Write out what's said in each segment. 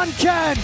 No one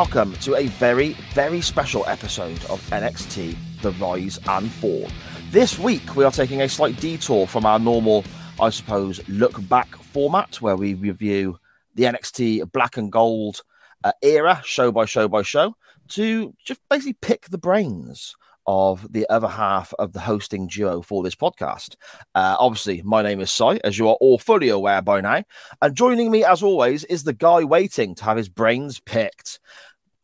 welcome to a very, very special episode of NXT The Rise and Fall. This week we are taking a slight detour from our normal, I suppose, look back format where we review the NXT Black and Gold uh, era, show by show by show, to just basically pick the brains of the other half of the hosting duo for this podcast. Uh, obviously, my name is Sai, as you are all fully aware by now. And joining me, as always, is the guy waiting to have his brains picked,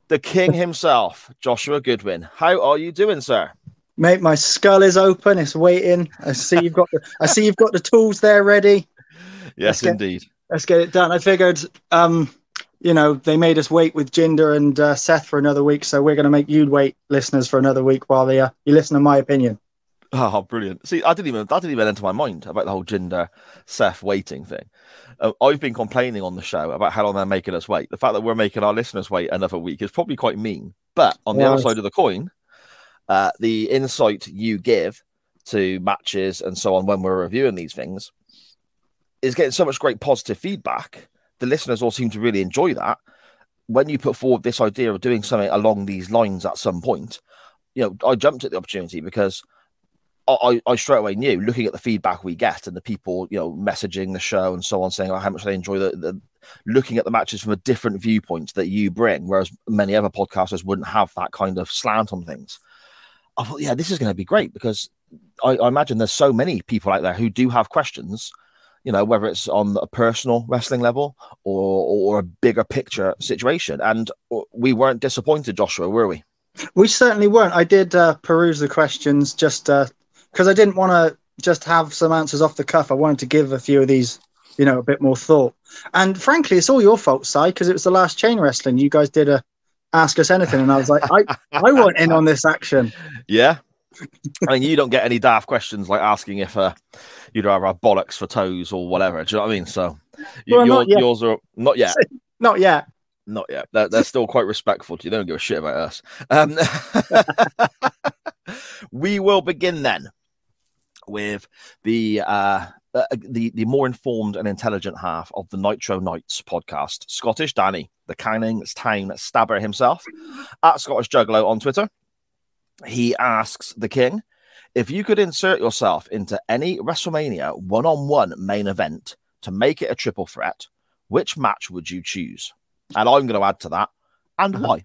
the king himself, Joshua Goodwin. How are you doing, sir? Mate, my skull is open. It's waiting. I see you've got the, I see you've got the tools there ready. Yes, get- indeed. Let's get it done. I figured, um, you know, they made us wait with Jinder and uh, Seth for another week, so we're going to make you wait, listeners, for another week while they uh, you listen to my opinion. Oh, brilliant! See, I didn't even that didn't even enter my mind about the whole Jinder Seth waiting thing. Uh, I've been complaining on the show about how long they're making us wait. The fact that we're making our listeners wait another week is probably quite mean. But on the Yeah, other side of the coin, uh, the insight you give to matches and so on when we're reviewing these things is getting so much great positive feedback. The listeners all seem to really enjoy that. When you put forward this idea of doing something along these lines at some point, you know, I jumped at the opportunity because I, I straight away knew, looking at the feedback we get and the people, you know, messaging the show and so on, saying oh, how much they enjoy the, the looking at the matches from a different viewpoint that you bring, whereas many other podcasters wouldn't have that kind of slant on things. I thought, yeah, this is going to be great because I, I imagine there's so many people out there who do have questions, you know, whether it's on a personal wrestling level or or a bigger picture situation. And we weren't disappointed, Joshua, were we? We certainly weren't. I did uh, peruse the questions just because I didn't want to just have some answers off the cuff. I wanted to give a few of these, you know, a bit more thought. And frankly, it's all your fault, Si, because it was the last chain wrestling. You guys did a ask us anything, and I was like, I, I want in on this action. Yeah. I mean, you don't get any daft questions like asking if uh, you'd rather have bollocks for toes or whatever. Do you know what I mean? So you, Well, your- not yours are not yet. Not yet. Not yet. They're, they're still quite respectful to you. They don't give a shit about us. Um, we will begin then with the uh, uh, the the more informed and intelligent half of the Nitro Knights podcast, Scottish Danny, the Canning's Town stabber himself, at Scottish Juggalo on Twitter. He asks the King if you could insert yourself into any WrestleMania one-on-one main event to make it a triple threat, which match would you choose? And I'm going to add to that, and why?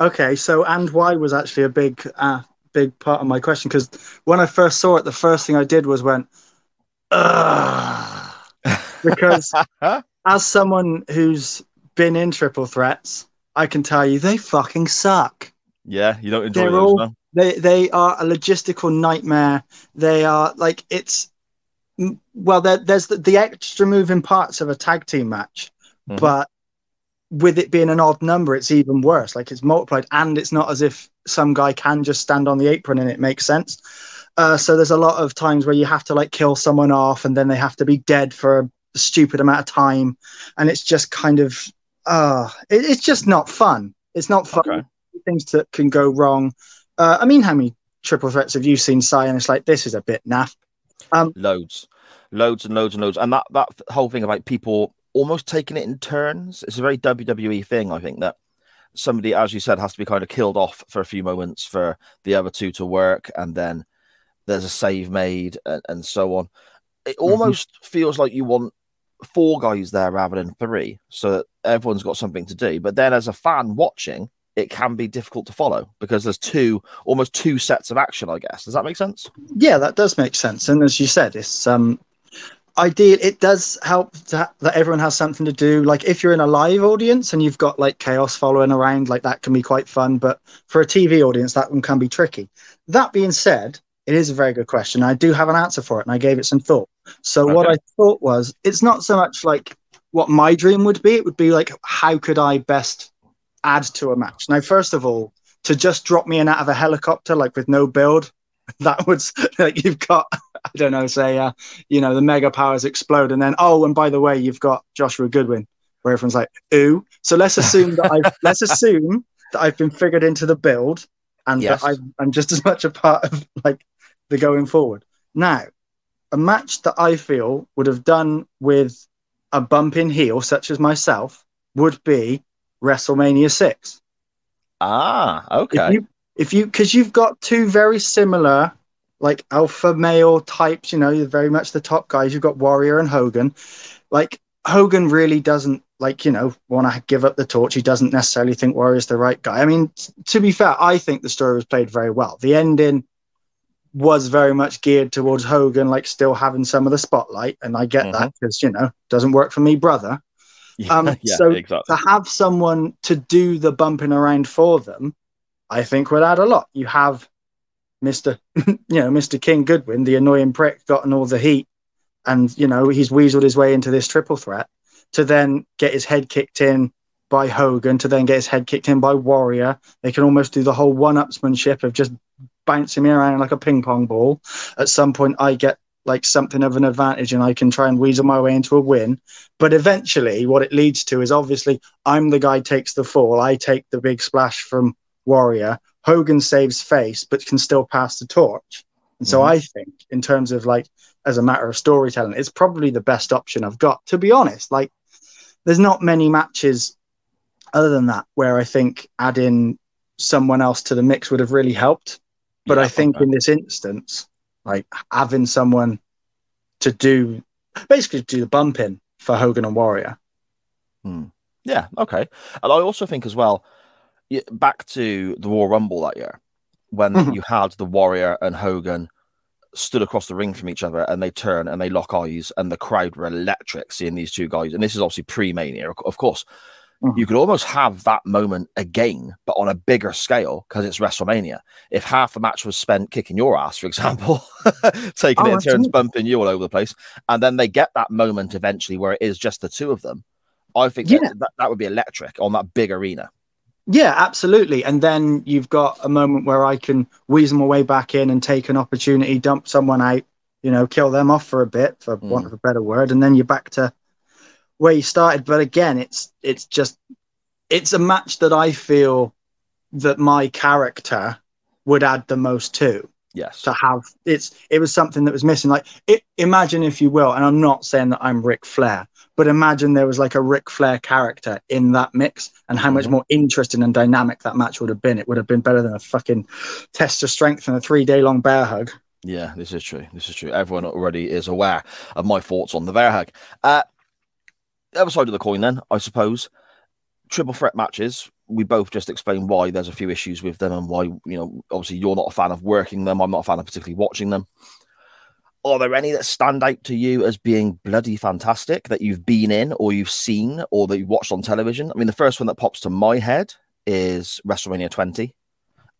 Okay, so and why was actually a big, uh, big part of my question because when I first saw it, the first thing I did was went, Ugh. because as someone who's been in triple threats, I can tell you they fucking suck. Yeah, you don't enjoy They're those, all- no? They they are a logistical nightmare. They are like it's well, there, there's the, the extra moving parts of a tag team match, Mhm. but with it being an odd number, it's even worse. Like it's multiplied, and it's not as if some guy can just stand on the apron and it makes sense. Uh, so there's a lot of times where you have to like kill someone off, and then they have to be dead for a stupid amount of time, and it's just kind of uh it, it's just not fun. It's not fun. Okay. Things that can go wrong. Uh, I mean, how many triple threats have you seen, Si? And it's like this is a bit naff. loads, loads and loads and loads, and that that whole thing about people almost taking it in turns. It's a very WWE thing, I think that somebody, as you said, has to be kind of killed off for a few moments for the other two to work, and then there's a save made, and, and so on. It almost feels like you want four guys there rather than three, so that everyone's got something to do. But then, as a fan watching, it can be difficult to follow because there's two, almost two sets of action. I guess does that make sense? Yeah, that does make sense. And as you said, it's um ideal. It does help to ha- that everyone has something to do. Like if you're in a live audience and you've got like chaos following around, like that can be quite fun. But for a TV audience, that one can be tricky. That being said, it is a very good question. I do have an answer for it, and I gave it some thought. So what I thought was, it's not so much like what my dream would be. It would be like, how could I best add to a match? Now, first of all, to just drop me in out of a helicopter, like with no build, that would like you've got I don't know, say uh, you know the mega powers explode, and then oh, and by the way, you've got Joshua Goodwin, where everyone's like ooh. So let's assume that I've let's assume that I've been figured into the build, and Yes. that I've, I'm just as much a part of like the going forward. Now, a match that I feel would have done with a bump in heel, such as myself, would be WrestleMania six Ah, if okay. you if you because you've got two very similar like alpha male types you know you're very much the top guys. You've got warrior and hogan. Like hogan really doesn't like you know want to give up the torch. He doesn't necessarily think warrior's the right guy. I mean t- to be fair i think the story was played very well. The ending was very much geared towards hogan like still having some of the spotlight and i get that because you know doesn't work for me brother. Yeah, um, yeah, so exactly. to have someone to do the bumping around for them, I think would add a lot. You have Mister, you know, Mister King Goodwin, the annoying prick, gotten all the heat, and you know he's weaseled his way into this triple threat to then get his head kicked in by Hogan, to then get his head kicked in by Warrior. They can almost do the whole one-upsmanship of just bouncing me around like a ping pong ball. At some point, I get like something of an advantage and I can try and weasel my way into a win. But eventually, what it leads to is obviously I'm the guy takes the fall. I take the big splash from Warrior. Hogan saves face, but can still pass the torch. And so Mhm. I think, in terms of like, as a matter of storytelling, it's probably the best option I've got. To be honest, like, there's not many matches other than that where I think adding someone else to the mix would have really helped. But Yeah, I think okay. in this instance, like having someone to do basically do the bumping for Hogan and Warrior. Hmm. Yeah, okay. And I also think as well, back to the Royal Rumble that year, when Mhm. you had the Warrior and Hogan stood across the ring from each other and they turn and they lock eyes and the crowd were electric seeing these two guys. And this is obviously pre-mania, of course. Mhm. You could almost have that moment again, but on a bigger scale because it's WrestleMania. If half the match was spent kicking your ass, for example, taking Oh, it in turns, bumping you all over the place, and then they get that moment eventually where it is just the two of them, I think Yeah. that, that, that would be electric on that big arena. Yeah, absolutely. And then you've got a moment where I can weasel my way back in and take an opportunity, dump someone out, you know, kill them off for a bit, for Mm. want of a better word, and then you're back to where you started. But again, it's it's just it's a match that I feel that my character would add the most to. Yes. to have it's it was something that was missing like it, imagine if you will and i'm not saying that i'm Ric flair but imagine there was like a Ric flair character in that mix and how much Mhm. more interesting and dynamic that match would have been it would have been better than a fucking test of strength and a three day long bear hug Yeah, this is true. This is true. Everyone already is aware of my thoughts on the bear hug Uh, the other side of the coin, then, I suppose, triple threat matches. We both just explained why there's a few issues with them and why, you know, obviously you're not a fan of working them. I'm not a fan of particularly watching them. are there any that stand out to you as being bloody fantastic that you've been in or you've seen or that you've watched on television? I mean, the first one that pops to my head is WrestleMania 20.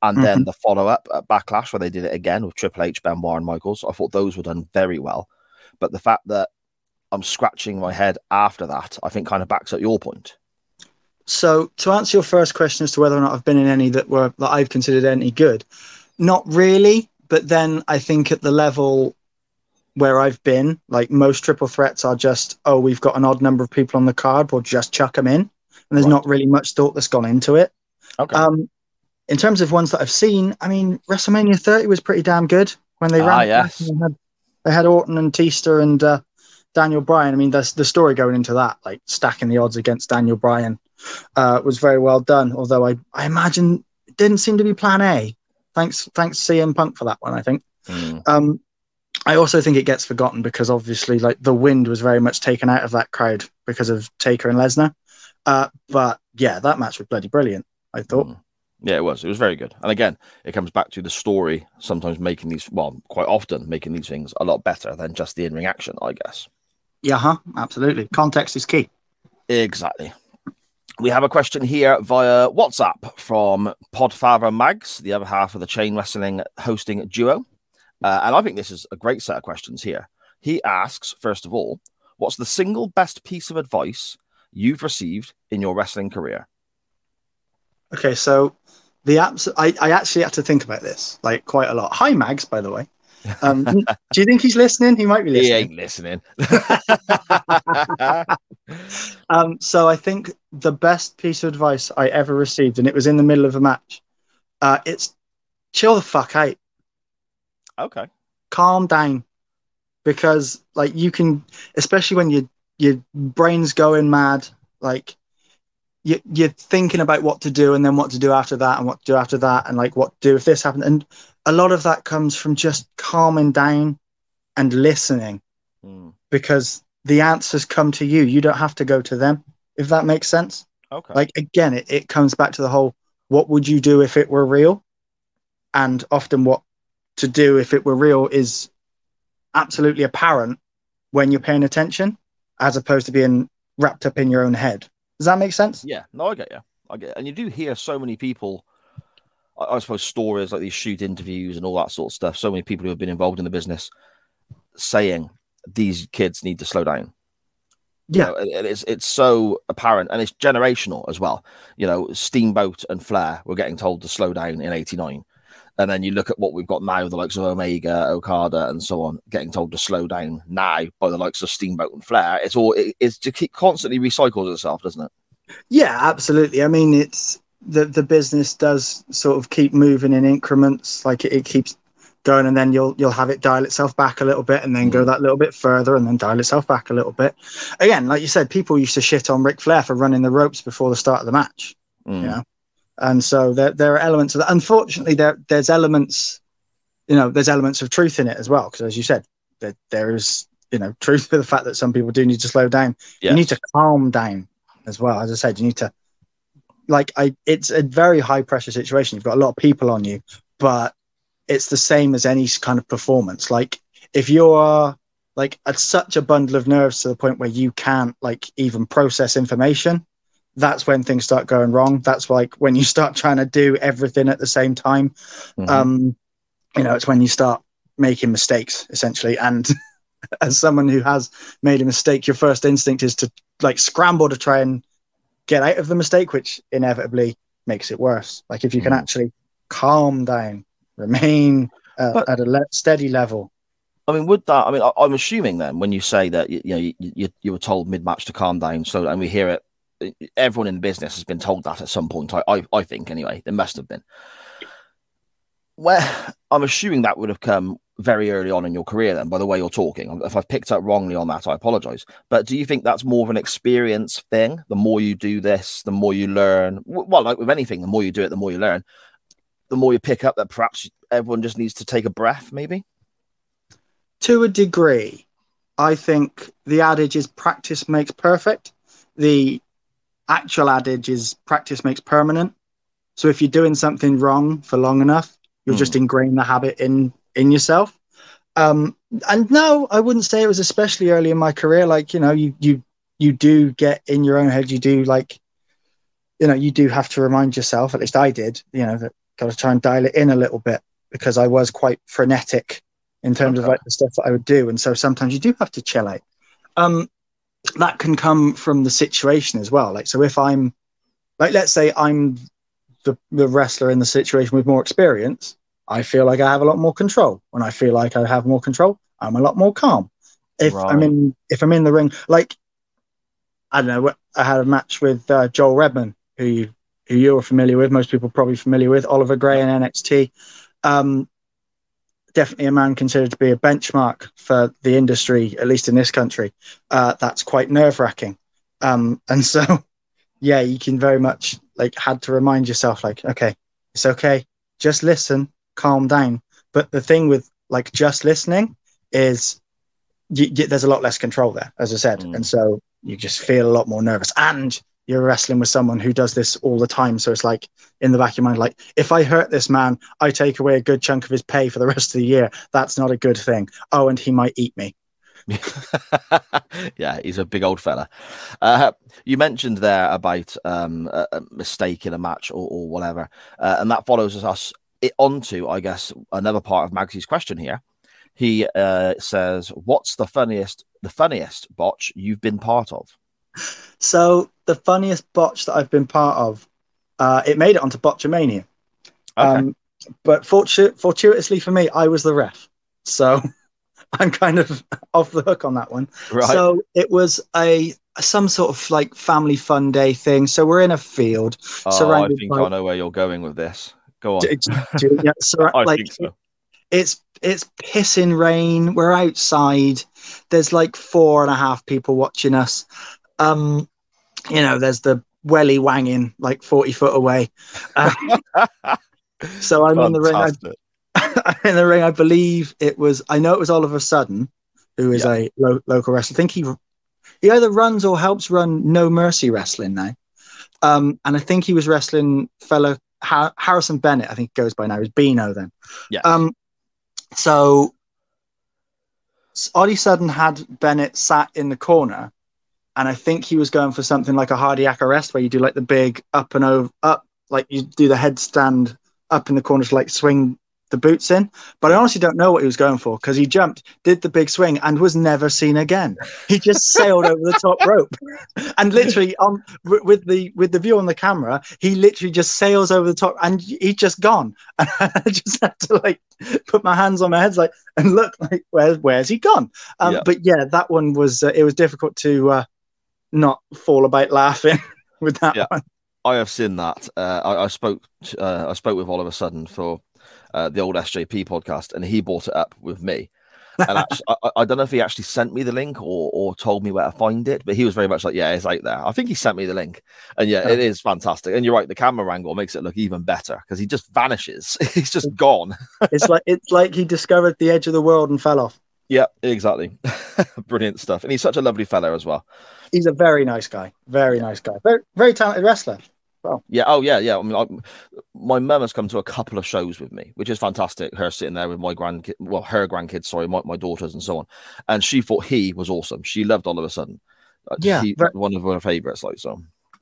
And then mm-hmm. the follow up at Backlash, where they did it again with Triple H, Benoit, and Michaels. I thought those were done very well. But the fact that I'm scratching my head after that, I think kind of backs up your point. So to answer your first question as to whether or not I've been in any that were that I've considered any good, not really. But then I think at the level where I've been, like most triple threats are just, oh, we've got an odd number of people on the card, we'll just chuck them in, and there's Right. not really much thought that's gone into it. Okay. Um, in terms of ones that I've seen, I mean, WrestleMania 30 was pretty damn good when they Ah, ran. yes. They had, they had Orton and Tista and uh, Daniel Bryan. I mean, the story going into that, like stacking the odds against Daniel Bryan, uh, was very well done. Although I, I imagine it didn't seem to be Plan A. Thanks, thanks CM Punk for that one. I think. Mm. Um, I also think it gets forgotten because obviously, like the wind was very much taken out of that crowd because of Taker and Lesnar. Uh, but yeah, that match was bloody brilliant. I thought. Mm. Yeah, it was. It was very good. And again, it comes back to the story sometimes making these, well, quite often making these things a lot better than just the in ring action, I guess. Yeah, huh? Absolutely. Context is key. Exactly. We have a question here via WhatsApp from Podfather Mags, the other half of the chain wrestling hosting duo. Uh, and I think this is a great set of questions here. He asks, first of all, what's the single best piece of advice you've received in your wrestling career? Okay, so the apps. I, I actually had to think about this like quite a lot. Hi, Mags, by the way. Um, do you think he's listening? He might be listening. He ain't listening. Um, so I think the best piece of advice I ever received, and it was in the middle of a match. Uh, it's chill the fuck out. okay. calm down because like you can especially when your your brain's going mad like you, you're thinking about what to do and then what to do after that and what to do after that and like what to do if this happened. And a lot of that comes from just calming down and listening Mm, because the answers come to you. You don't have to go to them if that makes sense. Okay. like again it, it comes back to the whole what would you do if it were real? And often what to do if it were real is absolutely apparent when you're paying attention as opposed to being wrapped up in your own head does that make sense Yeah, no, I get you. I get, and you do hear so many people. I, I suppose stories like these shoot interviews and all that sort of stuff. So many people who have been involved in the business saying these kids need to slow down. You Yeah. know, and- and it's it's so apparent and it's generational as well. You know, Steamboat and Flair were getting told to slow down in '89, and then you look at what we've got now, the likes of Omega, Okada, and so on, getting told to slow down now by the likes of Steamboat and Flair. It's all it, it's to keep constantly recycles itself, doesn't it? yeah absolutely i mean it's the the business does sort of keep moving in increments like it, it keeps going and then you'll you'll have it dial itself back a little bit and then go that little bit further and then dial itself back a little bit again like you said people used to shit on Ric Flair for running the ropes before the start of the match Mm. Yeah. And so there, there are elements of that. Unfortunately there there's elements you know there's elements of truth in it as well because as you said there, there is you know truth to the fact that some people do need to slow down. You need to calm down as well. As i said you need to like i it's a very high pressure situation. You've got a lot of people on you but it's the same as any kind of performance. Like if you're like at such a bundle of nerves to the point where you can't like even process information that's when things start going wrong that's like when you start trying to do everything at the same time Mhm. um you know it's when you start making mistakes essentially and as someone who has made a mistake your first instinct is to like scramble to try and get out of the mistake which inevitably makes it worse like if you can Mhm. actually calm down remain uh, But- at a le- steady level I mean, would that? I mean, I, I'm assuming then when you say that you, you know you, you, you were told mid match to calm down, so and we hear it, everyone in the business has been told that at some point. I, I, I think anyway, there must have been. Where I'm assuming that would have come very early on in your career. Then, by the way you're talking, if I've picked up wrongly on that, I apologize. But do you think that's more of an experience thing? The more you do this, the more you learn. Well, like with anything, the more you do it, the more you learn. The more you pick up that perhaps everyone just needs to take a breath, maybe. to a degree, I think the adage is practice makes perfect. The actual adage is practice makes permanent. So if you're doing something wrong for long enough, you'll just ingrain the habit in in yourself. Um, and no, I wouldn't say it was especially early in my career. Like you know, you you you do get in your own head. You do like, you know, you do have to remind yourself. At least I did. You know that got to try and dial it in a little bit because I was quite frenetic in terms of like the stuff that I would do, and so sometimes you do have to chill out. Um, that can come from the situation as well. Like so, if I'm like, let's say I'm the, the wrestler in the situation with more experience, I feel like I have a lot more control. When I feel like I have more control, I'm a lot more calm. If I'm in if I'm in the ring, like I don't know, I had a match with uh, Joel Redman, who you who you're familiar with. Most people probably familiar with Oliver Grey in NXT. Um, definitely a man considered to be a benchmark for the industry, at least in this country. Uh, that's quite nerve wracking. Um, and so, yeah, you can very much like had to remind yourself, like, okay, it's okay, just listen, calm down. But the thing with like just listening is you, you, there's a lot less control there, as I said, Mm. and so you just feel a lot more nervous. And you're wrestling with someone who does this all the time, so it's like in the back of your mind, like if I hurt this man, I take away a good chunk of his pay for the rest of the year. That's not a good thing. Oh, and he might eat me. yeah, he's a big old fella. Uh, you mentioned there about um, a, mistake in a match or, or whatever, uh, and that follows us onto, I guess, another part of Magsy's question here. He uh, says, "What's the funniest, the funniest botch you've been part of?" So the funniest botch that I've been part of, uh, it made it onto Botchamania. Okay. Um, but fortu- fortuitously for me, I was the ref, so I'm kind of off the hook on that one. right. So it was a some sort of like family fun day thing. So we're in a field. oh, I surrounded think by- I know where you're going with this. Go on. D- d- d- yeah, I like think so. it's it's pissing rain. We're outside. There's like four and a half people watching us. Um, you know, there's the welly wanging like 40 foot away. Uh, so I'm in the ring. I, I'm in the ring. I believe it was. I know it was Oliver Sudden, who is a lo- local wrestler. I think he he either runs or helps run No Mercy Wrestling now. Um, and I think he was wrestling fellow ha- Harrison Bennett. I think he goes by now. Is Beano then? Yes. Um, so Ollie Sudden had Bennett sat in the corner, and I think he was going for something like a cardiac arrest, where you do like the big up and over, up, like you do the headstand up in the corner to like swing the boots in. But I honestly don't know what he was going for because he jumped, did the big swing, and was never seen again. He just sailed over the top rope, and literally on with the with the view on the camera, he literally just sails over the top, and he's just gone. And I just had to like put my hands on my head, like and look like where where's he gone? Um, Yeah. But yeah, that one was uh, it was difficult to uh, not fall about laughing with that Yeah. one. I have seen that. Uh, I, I spoke. Uh, I spoke with Oliver Sudden for uh, the old SJP podcast, and he brought it up with me. And actually, I, I don't know if he actually sent me the link or, or told me where to find it, but he was very much like, "Yeah, it's out there." I think he sent me the link, and yeah, it is fantastic. And you're right, the camera angle makes it look even better because he just vanishes. He's just gone. It's like it's like he discovered the edge of the world and fell off. Yeah, exactly. Brilliant stuff, and he's such a lovely fellow as well. He's a very nice guy, very nice guy, very very talented wrestler. Well. Yeah. Oh, yeah. Yeah. I mean, I, my mum has come to a couple of shows with me, which is fantastic. Her sitting there with my grandkid, well, her grandkids, sorry, my, my daughters and so on. And she thought he was awesome. She loved Oliver Sudden. Yeah, he, ver- one of her favorites. Like so.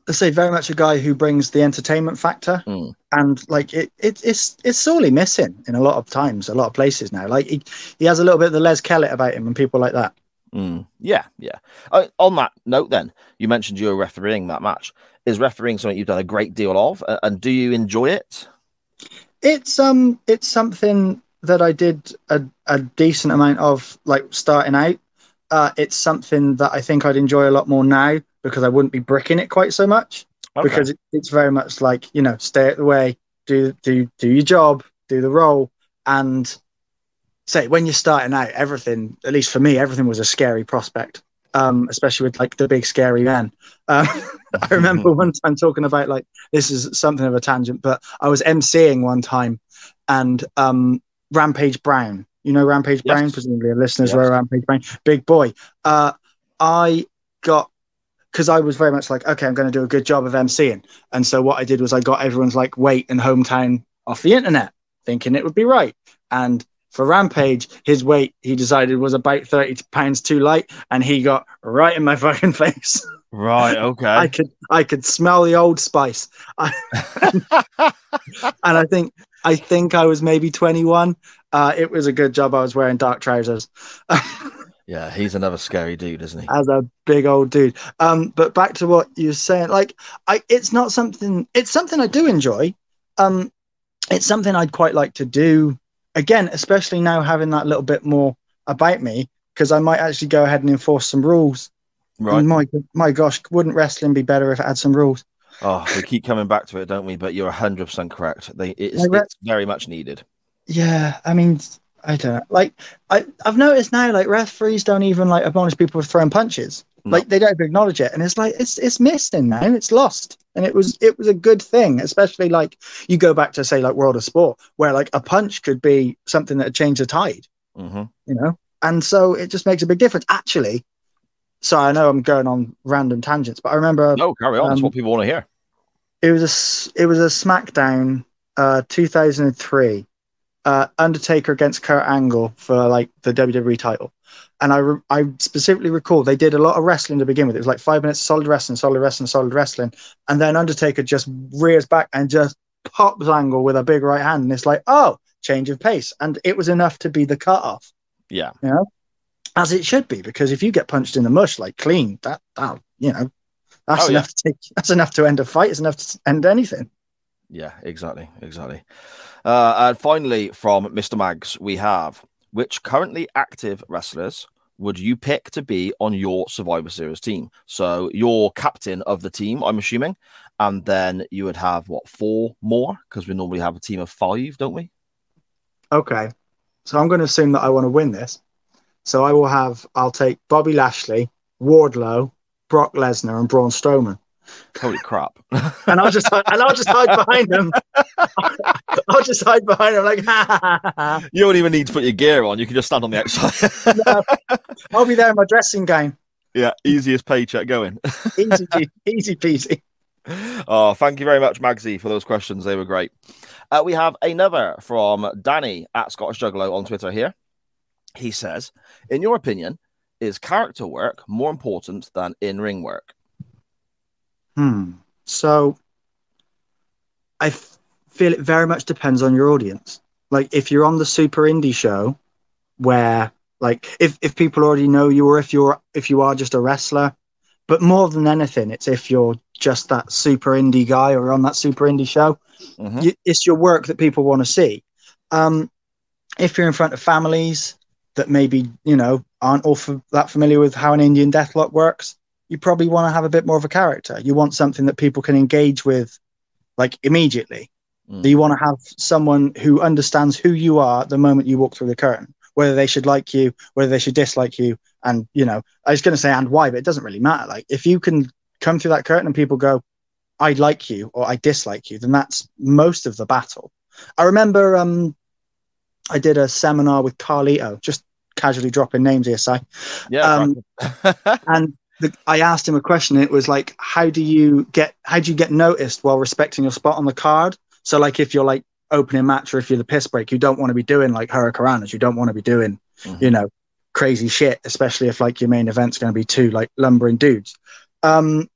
I say very much a guy who brings the entertainment factor, Mm. and like it, it, it's it's sorely missing in a lot of times, a lot of places now. Like he, he has a little bit of the Les Kellett about him and people like that. Mm. Yeah. Yeah. Uh, on that note, then you mentioned you were refereeing that match. Is refereeing something you've done a great deal of, uh, and do you enjoy it? It's um it's something that I did a, a decent amount of like starting out. Uh, it's something that I think I'd enjoy a lot more now because I wouldn't be bricking it quite so much. Okay. because it, it's very much like you know stay out the way do do do your job do the role and say when you're starting out everything at least for me everything was a scary prospect um especially with like the big scary men um, i remember one time talking about like this is something of a tangent but i was emceeing one time and um rampage brown you know rampage Yes. brown presumably listeners Yes. were rampage brown big boy uh i got because I was very much like, okay, I'm going to do a good job of emceeing. And so what I did was I got everyone's like weight and hometown off the internet, thinking it would be right. And For Rampage, his weight he decided was about 30 pounds too light, and he got right in my fucking face. Right. Okay. I could I could smell the old spice. I, and I think I think I was maybe 21. Uh, it was a good job I was wearing dark trousers. yeah, he's another scary dude, isn't he? as a big old dude. Um, but back to what you were saying, like I, it's not something. It's something I do enjoy. Um, it's something I'd quite like to do again, especially now having that little bit more about me, because I might actually go ahead and enforce some rules. Right. And my my gosh, wouldn't wrestling be better if it had some rules? Oh, we keep coming back to it, don't we? But you're hundred percent correct. They it's, re- it's very much needed. Yeah, I mean, I don't know. Like I, I've noticed now, like referees don't even like admonish people for throwing punches. No. Like they don't even acknowledge it, and it's like it's it's missing now. It's lost, and it was it was a good thing, especially like you go back to say like World of Sport, where like a punch could be something that changed the tide, hmm you know. And so it just makes a big difference. Actually, so I know I'm going on random tangents, but I remember No, carry on. That's Um, what people want to hear. it was a it was a SmackDown, uh, 2003, uh, Undertaker against Kurt Angle for like the WWE title, and I re- I specifically recall they did a lot of wrestling to begin with. It was like five minutes of solid wrestling, solid wrestling, solid wrestling, and then Undertaker just rears back and just pops Angle with a big right hand, and it's like oh, change of pace, and it was enough to be the cutoff, Yeah. You know? As it should be, because if you get punched in the mush like clean, that that you know. That's Oh, yeah. enough to take. That's enough to end a fight. It's enough to end anything. Yeah, exactly, exactly. Uh, and finally, from Mr. Mags, we have which currently active wrestlers would you pick to be on your Survivor Series team? So you're captain of the team, I'm assuming, and then you would have what four more because we normally have a team of five, don't we? Okay. So I'm going to assume that I want to win this. So I will have, I'll take Bobby Lashley, Wardlow, Brock Lesnar, and Braun Strowman. Holy crap! And I'll just, and I'll just hide behind them. I'll just hide behind them like, ha, ha, ha, ha. you don't even need to put your gear on; you can just stand on the outside. I'll be there in my dressing gown. yeah, easiest paycheck going. Easy, easy peasy. Oh, thank you very much, Magsy, for those questions. They were great. Uh, we have another from Danny at Scottish Juggalo on Twitter here. He says, In your opinion, is character work more important than in ring work? Hmm. So I f- feel it very much depends on your audience. Like if you're on the super indie show where like if, if people already know you or if you're if you are just a wrestler, but more than anything, it's if you're just that super indie guy or on that super indie show, Mhm. you, it's your work that people want to see. Um, if you're in front of families that maybe you know aren't all f- that familiar with how an Indian deathlock works, you probably want to have a bit more of a character. You want something that people can engage with, like immediately. Mm. You want to have someone who understands who you are the moment you walk through the curtain, whether they should like you, whether they should dislike you, and you know, I was going to say and why, but it doesn't really matter. Like if you can come through that curtain and people go, I like you or I dislike you, then that's most of the battle. I remember um, I did a seminar with Carlito, just casually dropping names here, Si. Yeah. Um, and the, I asked him a question. It was like, how do you get how do you get noticed while respecting your spot on the card? So like if you're like opening match or if you're the piss break, you don't want to be doing like hurricanranas. You don't want to be doing, Mhm. you know, crazy shit, especially if like your main event's going to be two like lumbering dudes. Um,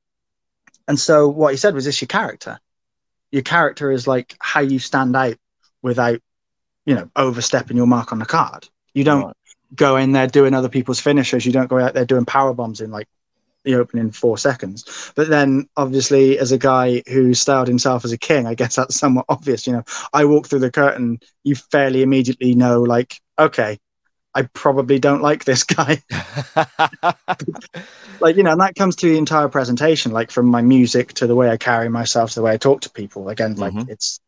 and so what he said was, this your character. Your character is like how you stand out without, you know, overstepping your mark on the card. You don't Right. go in there doing other people's finishers. You don't go out there doing power bombs in like the opening four seconds. But then, obviously, as a guy who styled himself as a king, I guess that's somewhat obvious. You know, I walk through the curtain, you fairly immediately know, like, okay, I probably don't like this guy. like, you know, and that comes to the entire presentation, like from my music to the way I carry myself to the way I talk to people. Again, like Mhm. it's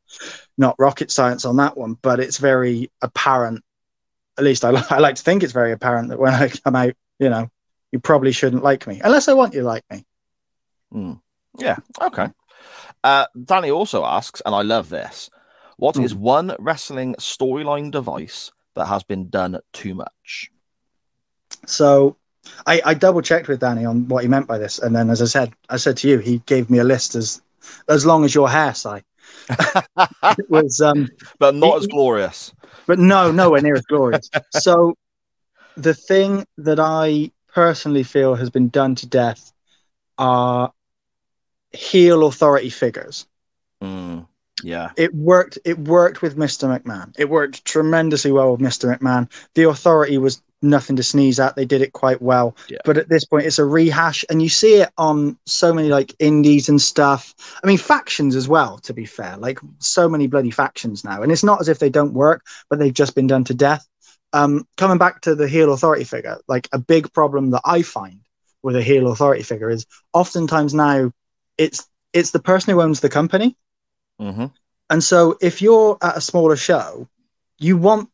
not rocket science on that one, but it's very apparent. At least I, I like to think it's very apparent that when I come out, you know, you probably shouldn't like me unless I want you to like me. Mm. Yeah. Okay. Uh, Danny also asks, and I love this: What is one wrestling storyline device that has been done too much? So I, I double checked with Danny on what he meant by this, and then as I said, I said to you, he gave me a list as as long as your hair, Si. it was um but not as glorious. but no, nowhere near as glorious. So, the thing that I personally feel has been done to death are heel authority figures. Mm, yeah. It worked. It worked with Mr. McMahon. It worked tremendously well with Mr. McMahon. The authority was nothing to sneeze at. They did it quite well. Yeah. But at this point, it's a rehash, and you see it on so many like indies and stuff. I mean, factions as well. To be fair, like so many bloody factions now, and it's not as if they don't work, but they've just been done to death. Um, coming back to the heel authority figure, like a big problem that I find with a heel authority figure is oftentimes now it's it's the person who owns the company. hmm And so if you're at a smaller show, you want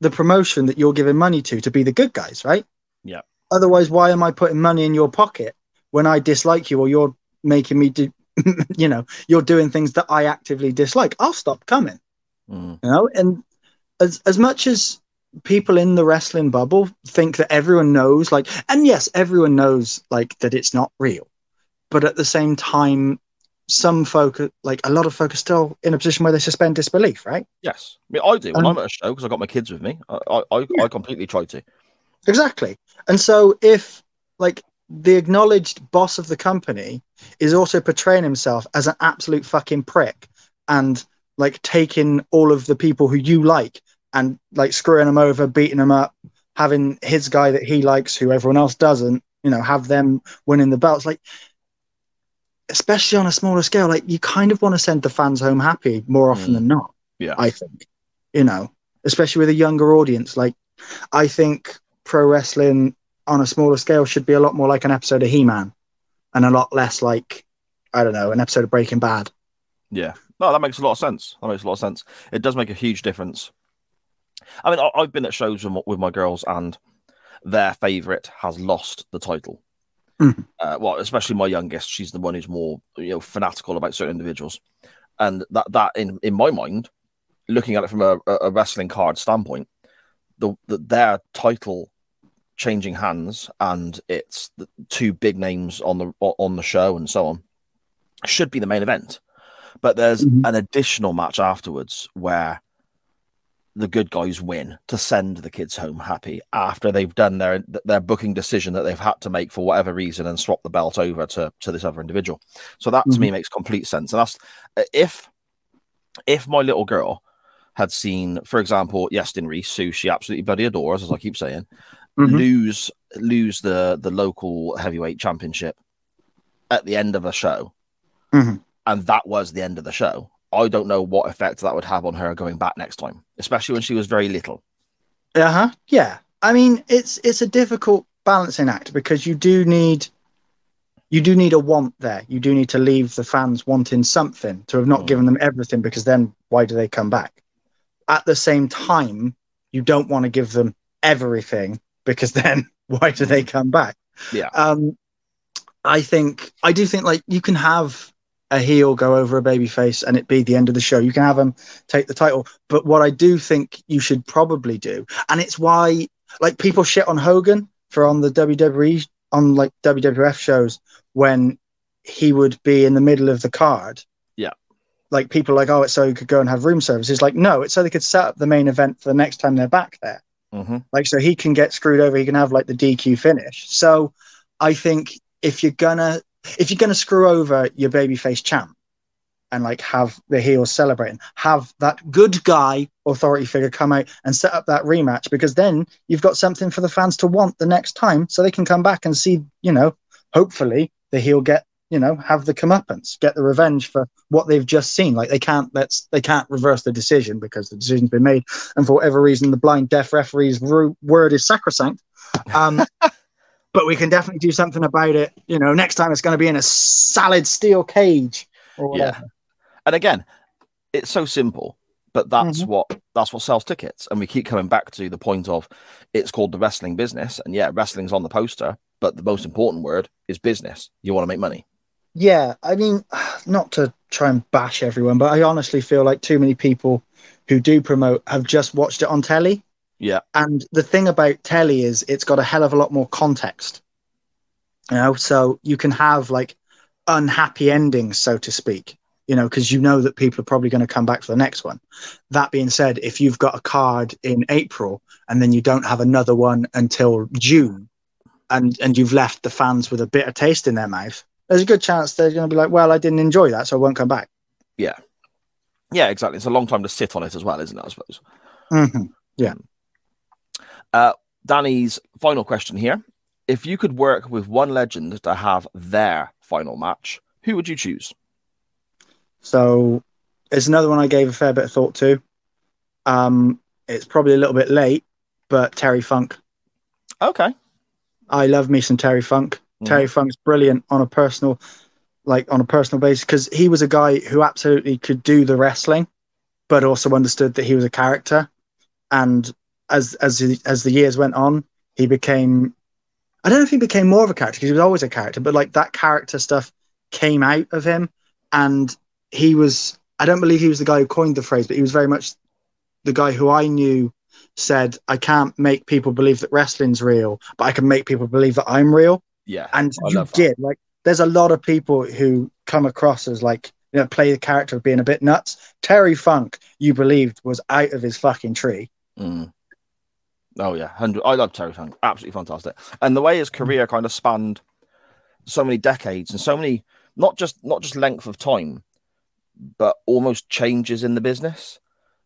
the promotion that you're giving money to to be the good guys, right? Yeah. Otherwise, why am I putting money in your pocket when I dislike you or you're making me do, you know, you're doing things that I actively dislike? I'll stop coming, Mm. you know? And as, as much as people in the wrestling bubble think that everyone knows, like, and yes, everyone knows, like, that it's not real. But at the same time, some folk, like a lot of folk, are still in a position where they suspend disbelief, right? Yes. I mean, I do when Um, I'm at a show because I've got my kids with me. I, I, I, Yeah. I completely try to. Exactly. And so if like the acknowledged boss of the company is also portraying himself as an absolute fucking prick and like taking all of the people who you like and like screwing them over, beating them up, having his guy that he likes who everyone else doesn't, you know, have them winning the belts like especially on a smaller scale like you kind of want to send the fans home happy more often Mm. than not. Yeah. I think. You know, especially with a younger audience like I think pro wrestling on a smaller scale should be a lot more like an episode of He-Man and a lot less like I don't know, an episode of Breaking Bad. Yeah. No, that makes a lot of sense. That makes a lot of sense. It does make a huge difference. I mean, I, I've been at shows with, my- with my girls, and their favorite has lost the title. Mhm. Uh, well, especially my youngest, she's the one who's more you know fanatical about certain individuals, and that that in in my mind, looking at it from a, a wrestling card standpoint, the, the their title changing hands and it's the two big names on the on the show and so on should be the main event but there's Mhm. an additional match afterwards where the good guys win to send the kids home happy after they've done their their booking decision that they've had to make for whatever reason and swap the belt over to to this other individual. So that to me makes complete sense. And that's if if my little girl had seen, for example, Yestin Reese, who she absolutely bloody adores, as I keep saying, Mhm. lose lose the the local heavyweight championship at the end of a show, Mhm. and that was the end of the show. I don't know what effect that would have on her going back next time, especially when she was very little. Uh-huh. Yeah. I mean, it's it's a difficult balancing act because you do need you do need a want there. You do need to leave the fans wanting something to have not Mm. given them everything because then why do they come back? At the same time, you don't want to give them everything because then why do they come back? Yeah. Um I think I do think like you can have a heel go over a baby face and it be the end of the show. You can have them take the title. But what I do think you should probably do, and it's why like people shit on Hogan for on the WWE on like WWF shows when he would be in the middle of the card. Yeah. Like people are like, oh, it's so he could go and have room service. It's like, no, it's so they could set up the main event for the next time they're back there. Mm-hmm. Like so he can get screwed over, he can have like the DQ finish. So I think if you're gonna if you're gonna screw over your babyface champ and like have the heels celebrating, have that good guy authority figure come out and set up that rematch because then you've got something for the fans to want the next time so they can come back and see, you know, hopefully the heel get, you know, have the comeuppance, get the revenge for what they've just seen. Like they can't let's they can't reverse the decision because the decision's been made. And for whatever reason, the blind deaf referee's word is sacrosanct. Um, but we can definitely do something about it. You know, next time it's going to be in a solid steel cage. Yeah. And again, it's so simple, but that's Mhm. what that's what sells tickets. And we keep coming back to the point of it's called the wrestling business. And yeah, wrestling's on the poster, but the most important word is business. You want to make money. Yeah, I mean, not to try and bash everyone, but I honestly feel like too many people who do promote have just watched it on telly. Yeah. And the thing about telly is it's got a hell of a lot more context. You know, so you can have like unhappy endings, so to speak. you know, because you know that people are probably going to come back for the next one. That being said, if you've got a card in April and then you don't have another one until June, and and you've left the fans with a bitter taste in their mouth, there's a good chance they're going to be like, "Well, I didn't enjoy that, so I won't come back." Yeah. Yeah, exactly. It's a long time to sit on it as well, isn't it? I suppose. hmm Yeah. Uh, Danny's final question here. If you could work with one legend to have their final match, who would you choose? So it's another one I gave a fair bit of thought to. Um, it's probably a little bit late, but Terry Funk. Okay. I love me some Terry Funk. Mhm. Terry Funk's brilliant on a personal, like on a personal basis, because he was a guy who absolutely could do the wrestling, but also understood that he was a character. And as as as the years went on, he became. I don't know if he became more of a character because he was always a character, but like that character stuff came out of him, and he was. I don't believe he was the guy who coined the phrase, but he was very much the guy who I knew said, "I can't make people believe that wrestling's real, but I can make people believe that I'm real." Yeah. and I you love that. did like there's a lot of people who come across as like you know play the character of being a bit nuts terry funk you believed was out of his fucking tree Mm. Oh yeah, hundred. I love Terry Funk. Absolutely fantastic. And the way his career kind of spanned so many decades and so many not just not just length of time, but almost changes in the business.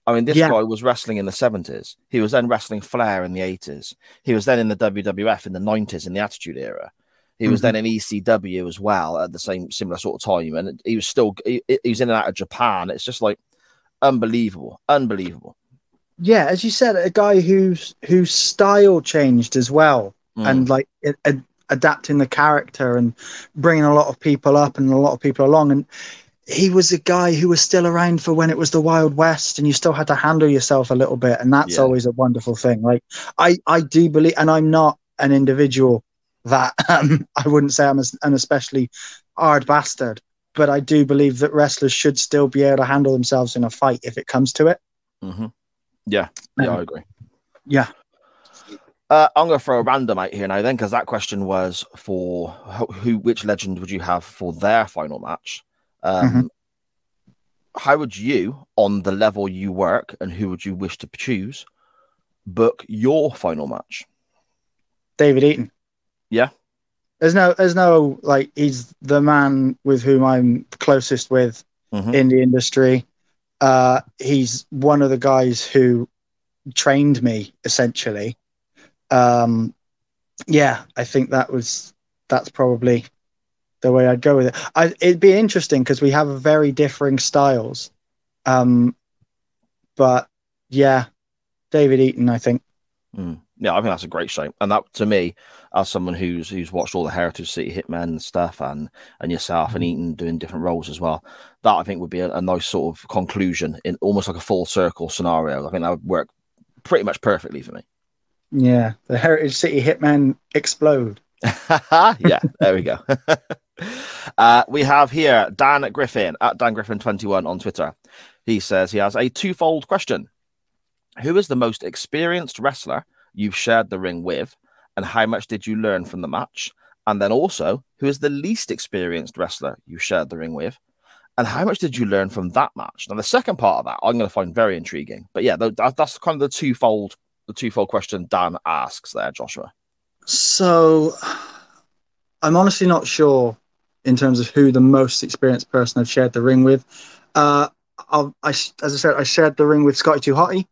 I mean, this Yeah. guy was wrestling in the seventies. He was then wrestling Flair in the eighties. He was then in the WWF in the nineties in the Attitude Era. He was Mhm. then in ECW as well at the same similar sort of time, and he was still he, he was in and out of Japan. It's just like unbelievable, unbelievable. Yeah as you said a guy whose whose style changed as well Mm. and like it, ad- adapting the character and bringing a lot of people up and a lot of people along. And he was a guy who was still around for when it was the wild west and you still had to handle yourself a little bit. And that's Yeah. always a wonderful thing. Like i i do believe and i'm not an individual that um, i wouldn't say i'm an especially hard bastard but i do believe that wrestlers should still be able to handle themselves in a fight if it comes to it. Hmm Yeah, yeah, Um, I agree. yeah Uh, I'm going to throw a random out here now, then, because that question was for who, which legend would you have for their final match? Um, Mhm. How would you, on the level you work, and who would you wish to choose, book your final match? david eaton Yeah. There's no, there's no like he's the man with whom I'm closest with Mhm. in the industry. Uh, he's one of the guys who trained me essentially. Um, yeah, I think that was that's probably the way I'd go with it. I, it'd be interesting because we have very differing styles. Um, but yeah, David Eaton, I think. Mm. Yeah, I think that's a great shape, and that to me, as someone who's who's watched all the Heritage City Hitmen and stuff, and and yourself and Eaton doing different roles as well, that I think would be a, a nice sort of conclusion in almost like a full circle scenario. I think that would work pretty much perfectly for me. Yeah, the Heritage City Hitman explode. yeah, there we go. uh, we have here Dan Griffin at Dan Griffin twenty one on Twitter. He says he has a twofold question: Who is the most experienced wrestler you've shared the ring with, and how much did you learn from the match? And then also, who is the least experienced wrestler you shared the ring with, and how much did you learn from that match? Now, the second part of that I'm going to find very intriguing. But yeah, that's kind of the twofold the twofold question Dan asks there, Joshua. So I'm honestly not sure in terms of who the most experienced person I've shared the ring with. Uh, I, as I said, I shared the ring with Scotty Too Hotty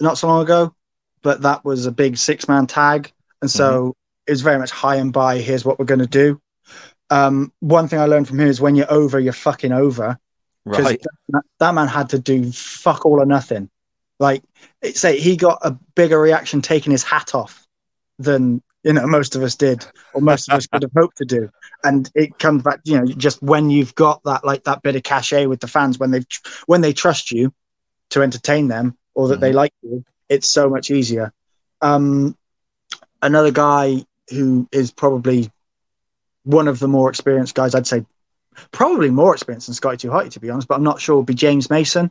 not so long ago, but that was a big six man tag. And so it was very much high and by. Here's what we're going to do. Um, one thing I learned from him is when you're over, you're fucking over. Right. That, that man had to do fuck all or nothing. Like, say he got a bigger reaction taking his hat off than you know most of us did, or most of us could have hoped to do. And it comes back, you know, just when you've got that like that bit of cachet with the fans when they when they trust you to entertain them or that they like you, it's so much easier. Um, another guy who is probably one of the more experienced guys, I'd say probably more experienced than Scotty Too Hotty, to be honest, but I'm not sure, would be James Mason.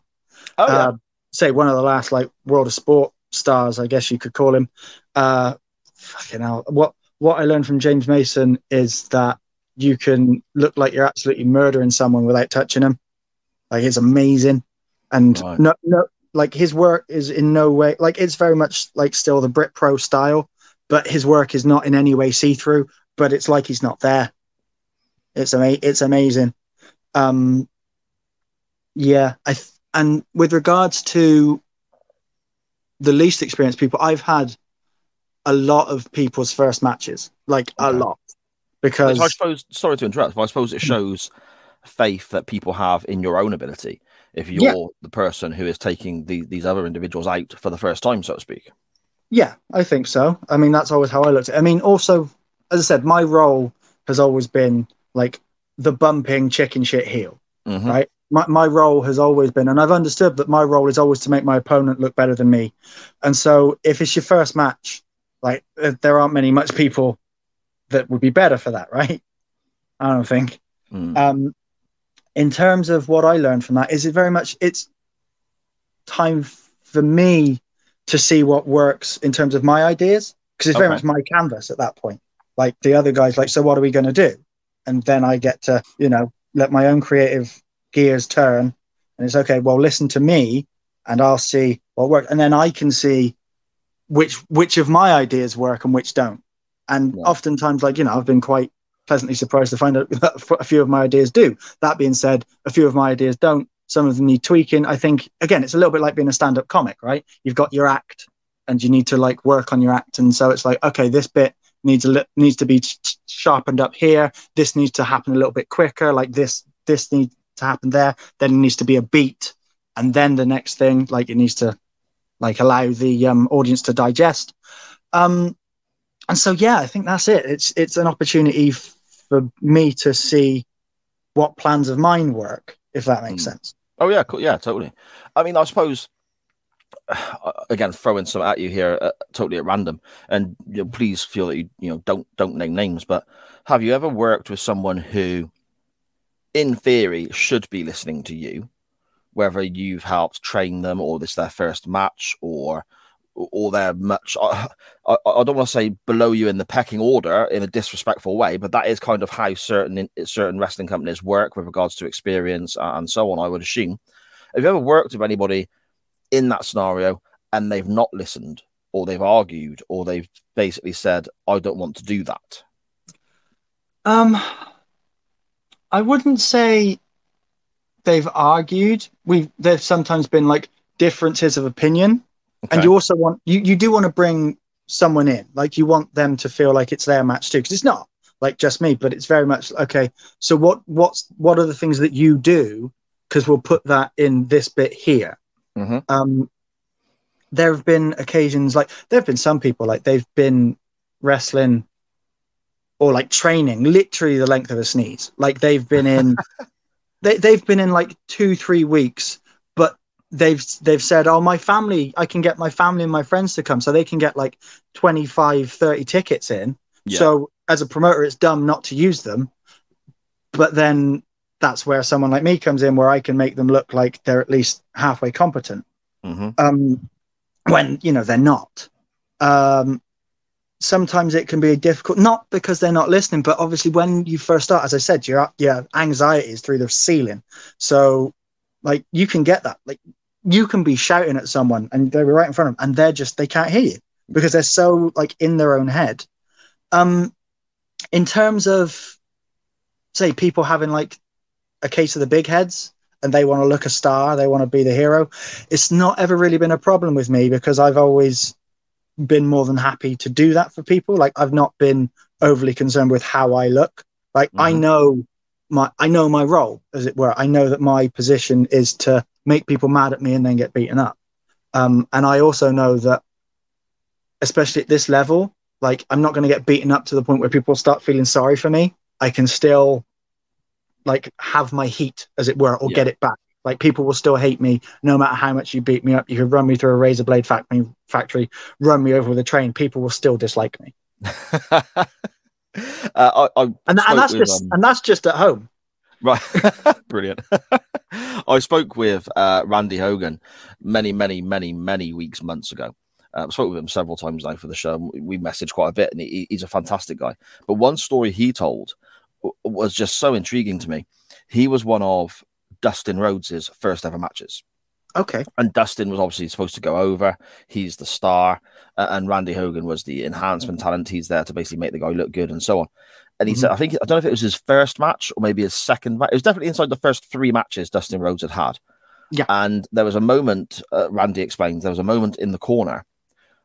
Oh, yeah. Uh, say one of the last like world of sport stars, I guess you could call him. Uh, fucking hell. What what I learned from James Mason is that you can look like you're absolutely murdering someone without touching them. Like it's amazing, and Right. no, no, like his work is in no way like it's very much like still the Brit Pro style, but his work is not in any way see through. But it's like he's not there. It's ama- It's amazing. Um, yeah, I th- and with regards to the least experienced people, I've had a lot of people's first matches, like a lot, because I suppose, sorry to interrupt, but I suppose it shows faith that people have in your own ability. If you're Yeah. the person who is taking the, these other individuals out for the first time, so to speak. Yeah, I think so. I mean, that's always how I looked at it. I mean, also, as I said, my role has always been like the bumping chicken shit heel, Mhm. right? My, my role has always been, and I've understood that my role is always to make my opponent look better than me. And so if it's your first match, like uh, there aren't many much people that would be better for that, right? I don't think. Mm. Um, in terms of what I learned from that, is it very much it's time for me to see what works in terms of my ideas because it's very much my canvas at that point. Like the other guys, like, so what are we going to do? And then I get to, you know, let my own creative gears turn, and it's okay. Well, listen to me, and I'll see what works, and then I can see which which of my ideas work and which don't. And Yeah. oftentimes, like you know, I've been quite pleasantly surprised to find out that a few of my ideas do. That being said, a few of my ideas don't. Some of them need tweaking. I think again, it's a little bit like being a stand-up comic, right? You've got your act, and you need to like work on your act, and so it's like, okay, this bit needs a needs to be sharpened up here. This needs to happen a little bit quicker. Like this, this needs to happen there. Then it needs to be a beat, and then the next thing, like it needs to like allow the um, audience to digest. Um, and so yeah, I think that's it. It's it's an opportunity for me to see what plans of mine work, if that makes Mm. sense. Oh yeah, cool. yeah, totally. I mean, I suppose again throwing some at you here, uh, totally at random, and you know, please feel that you you know don't don't name names. But have you ever worked with someone who, in theory, should be listening to you, whether you've helped train them or this their first match or or they're much I, I, I don't want to say below you in the pecking order in a disrespectful way but that is kind of how certain certain wrestling companies work with regards to experience and so on i would assume have you ever worked with anybody in that scenario and they've not listened or they've argued or they've basically said i don't want to do that Um, I wouldn't say they've argued. We've there's sometimes been like differences of opinion, and you also want you you do want to bring someone in, like you want them to feel like it's their match too, because it's not like just me, but it's very much okay. So what what's what are the things that you do? Because we'll put that in this bit here. Mhm. Um, there have been occasions like there have been some people like they've been wrestling or like training literally the length of a sneeze like they've been in they, they've been in like two three weeks but they've they've said oh my family i can get my family and my friends to come so they can get like 25 30 tickets in Yeah. so as a promoter it's dumb not to use them but then that's where someone like me comes in where i can make them look like they're at least halfway competent hmm um, when you know they're not. Um, sometimes it can be difficult, not because they're not listening, but obviously when you first start, as I said, your your anxiety is through the ceiling. So, like you can get that, like you can be shouting at someone and they're right in front of them, and they're just they can't hear you because they're so like in their own head. Um, in terms of say people having like a case of the big heads and they want to look a star, they want to be the hero it's not ever really been a problem with me because I've always been more than happy to do that for people. Like I've not been overly concerned with how I look. Like I Mhm. know my I know my role, as it were. I know that my position is to make people mad at me and then get beaten up. Um, and I also know that, especially at this level, like I'm not going to get beaten up to the point where people start feeling sorry for me. I can still, like, have my heat, as it were, or Yeah. get it back. Like people will still hate me no matter how much you beat me up. You could run me through a razor blade factory, factory, run me over with a train. People will still dislike me, uh, I, I and, and that's with, just um, and that's just at home. Right, brilliant. I spoke with uh, Randy Hogan many, many, many, many weeks, months ago. Uh, I spoke with him several times now for the show. We messaged quite a bit, and he, he's a fantastic guy. But one story he told was just so intriguing to me. He was one of Dustin Rhodes' first ever matches. Okay. And Dustin was obviously supposed to go over. He's the star, uh, and Randy Hogan was the enhancement talent. He's there to basically make the guy look good and so on. And he said, I think I don't know if it was his first match or maybe his second match. It was definitely inside the first three matches Dustin Rhodes had had. Yeah. And there was a moment, uh, Randy explains, there was a moment in the corner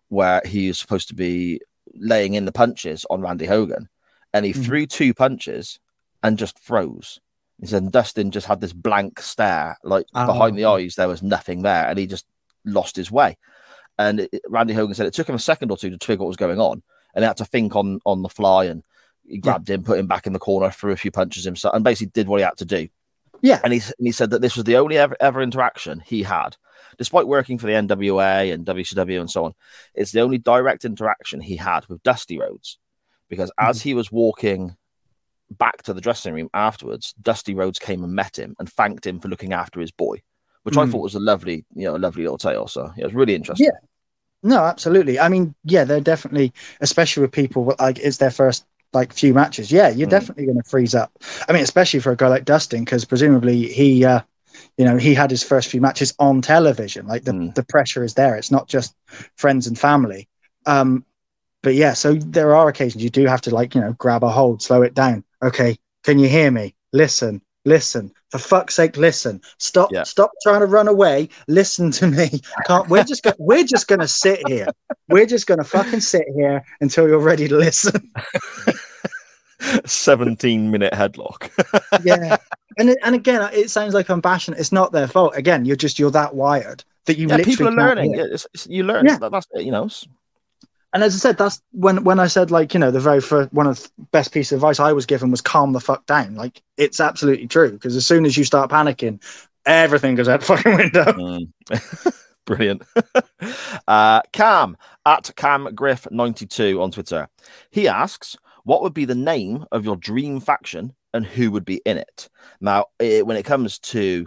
where he was supposed to be laying in the punches on Randy Hogan, and he Mhm. threw two punches and just froze. He said Dustin just had this blank stare, like behind the Oh. eyes, there was nothing there, and he just lost his way. And it, Randy Hogan said it took him a second or two to trigger what was going on, and he had to think on on the fly. And he grabbed him, put him back in the corner, threw a few punches himself, and basically did what he had to do. Yeah. And he and he said that this was the only ever, ever interaction he had, despite working for the NWA and WCW and so on. It's the only direct interaction he had with Dusty Rhodes, because as he was walking back to the dressing room afterwards, Dusty Rhodes came and met him and thanked him for looking after his boy, which I Mhm. thought was a lovely, you know, a lovely little tale. So yeah, it was really interesting. Yeah. No, absolutely. I mean, yeah, they're definitely, especially with people like it's their first like few matches. Yeah, you're Mm. definitely going to freeze up. I mean, especially for a guy like Dustin, because presumably he, uh, you know, he had his first few matches on television. Like the Mm. the pressure is there. It's not just friends and family. Um, but yeah, so there are occasions you do have to like you know grab a hold, slow it down. Okay, can you hear me? Listen, listen. For fuck's sake, listen. Stop, Yeah. stop trying to run away. Listen to me. Can't. We're just go- we're just gonna sit here. We're just gonna fucking sit here until you're ready to listen. 17 minute headlock. yeah. And and again, it sounds like I'm bashing. It's not their fault. Again, you're just you're that wired that you yeah, literally people are learning. It's, it's- you learn. Yeah. That, that's it, you know. And as I said, that's when when I said like you know the very first one of the best piece of advice I was given was calm the fuck down. Like it's absolutely true because as soon as you start panicking, everything goes out the fucking window. Mm. Brilliant. uh, Cam at Cam Griff 92 on Twitter. He asks, What would be the name of your dream faction and who would be in it? Now, eh, when it comes to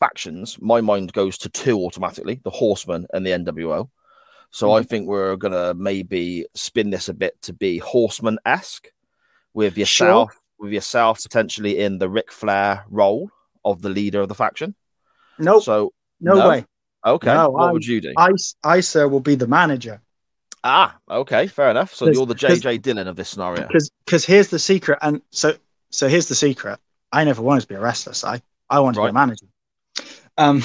factions, my mind goes to two automatically the Horsemen and the NWO. So I think we're going to maybe spin this a bit to be Horseman esque with yourself, with yourself potentially in the Ric Flair role of the leader of the faction. Nope, So, no, no? way. okay, No, what I'm- would you do? I I sir will be the manager Ah, okay, fair enough. So you're the JJ Dillon of this scenario. because here's the secret. And so so here's the secret. I never wanted to be a wrestler. Si. I wanted to be Right. a manager. Um,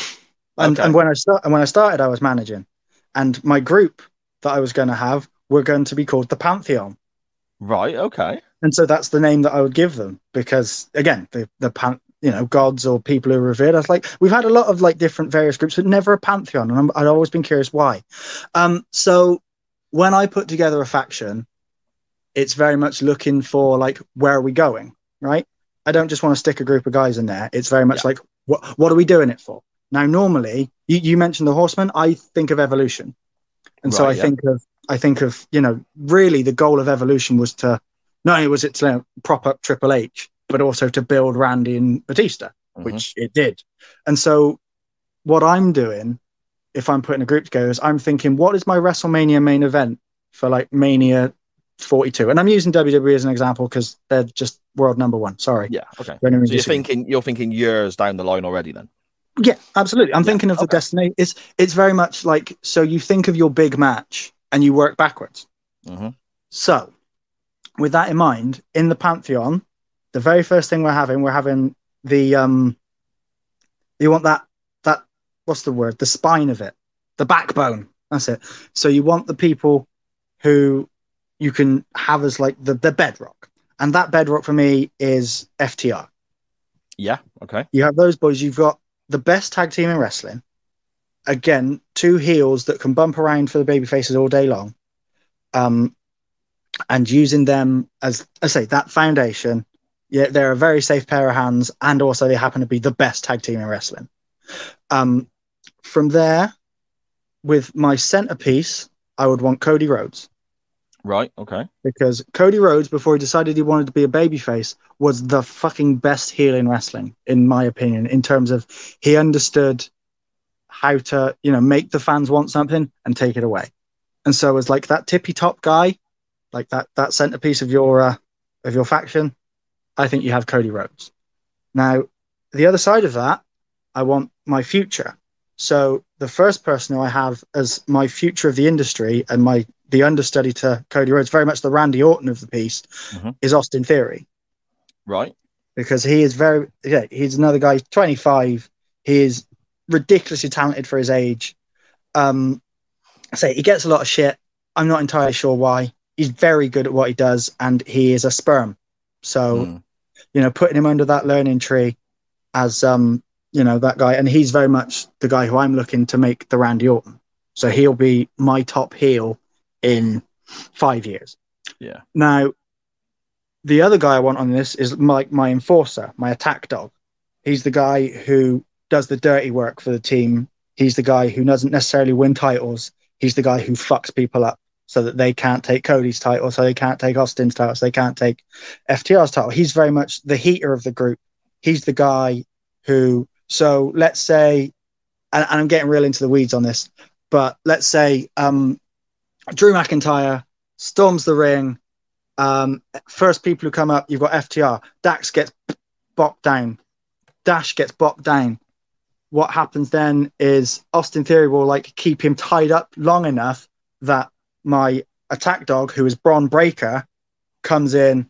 and, Okay. and when I start and when I started, I was managing, and my group that I was going to have were going to be called the Pantheon. Right, okay. and so that's the name that I would give them because again the the pan you know gods or people who are revered. I was like we've had a lot of like different various groups, but never a pantheon, and I'm, I'd always been curious why. Um, so when I put together a faction, it's very much looking for like where are we going, right? I don't just want to stick a group of guys in there. It's very much like what what are we doing it for? Now, normally you, you mentioned the horsemen. I think of evolution, and so I yeah. think of I think of you know really the goal of evolution was to not only was it to uh, prop up Triple H, but also to build Randy and Batista, Mhm. which it did. And so, what I'm doing, if I'm putting a group together, is I'm thinking, what is my WrestleMania main event for like Mania 42? And I'm using WWE as an example because they're just world number one. Sorry. Yeah, okay. So you're thinking you're thinking years down the line already then. Yeah, absolutely. I'm Yeah, thinking of the okay. destiny. It's it's very much like so you think of your big match and you work backwards. hmm So, with that in mind, in the Pantheon, the very first thing we're having, we're having the um you want that that what's the word? The spine of it. The backbone. That's it. So you want the people who you can have as like the, the bedrock. And that bedrock for me is FTR. Yeah, okay. You have those boys, you've got the best tag team in wrestling. Again, two heels that can bump around for the baby faces all day long. Um, and using them as I say, that foundation, yeah, they're a very safe pair of hands, and also they happen to be the best tag team in wrestling. Um, from there, with my centerpiece, I would want Cody Rhodes Right, okay. because Cody Rhodes, before he decided he wanted to be a babyface, was the fucking best heel in wrestling, in my opinion, in terms of he understood how to, you know, make the fans want something and take it away. And so as like that tippy top guy, like that that centerpiece of your uh, of your faction, I think you have Cody Rhodes. Now, the other side of that, I want my future. So the first person who I have as my future of the industry and my the understudy to Cody Rhodes, very much the Randy Orton of the piece, Mhm. is Austin Theory Right. because he is very yeah he's another guy. He's 25. He is ridiculously talented for his age. Um, I say he gets a lot of shit. I'm not entirely sure why. He's very good at what he does, and he is a sperm. So Mm. you know, putting him under that learning tree as um, you know, that guy, and he's very much the guy who I'm looking to make the Randy Orton. So he'll be my top heel in five years. Yeah. Now, the other guy I want on this is my my enforcer, my attack dog. He's the guy who does the dirty work for the team. He's the guy who doesn't necessarily win titles. He's the guy who fucks people up so that they can't take Cody's title, so they can't take Austin's title, so they can't take FTR's title. He's very much the heater of the group. He's the guy who, so let's say, and, and I'm getting real into the weeds on this, but let's say um, Drew McIntyre storms the ring. Um, first people who come up, you've got FTR. Dax gets bopped down. Dash gets bopped down. What happens then is Austin Theory will like keep him tied up long enough that my attack dog, who is Bron Breakker, comes in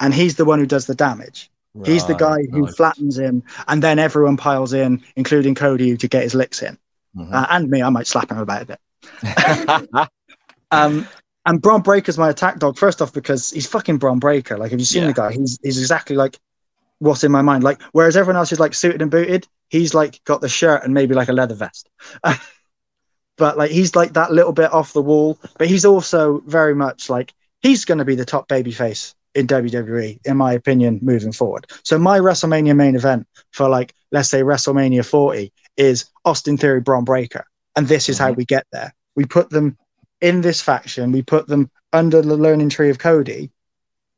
and he's the one who does the damage. He's the guy who right. flattens him, and then everyone piles in, including Cody, to get his licks in. Mhm. Uh, and me, I might slap him about a bit. Um, and Bron Breakker's my attack dog. First off, because he's fucking Bron Breakker. Like, have you seen Yeah. the guy? He's he's exactly like what's in my mind. Like, whereas everyone else is like suited and booted, he's like got the shirt and maybe like a leather vest. but like he's like that little bit off the wall. But he's also very much like he's going to be the top baby face in WWE, in my opinion, moving forward. So my WrestleMania main event for like let's say WrestleMania 40 is Austin Theory, Bron Breakker, and this is how Mhm. we get there. We put them in this faction. We put them under the learning tree of Cody,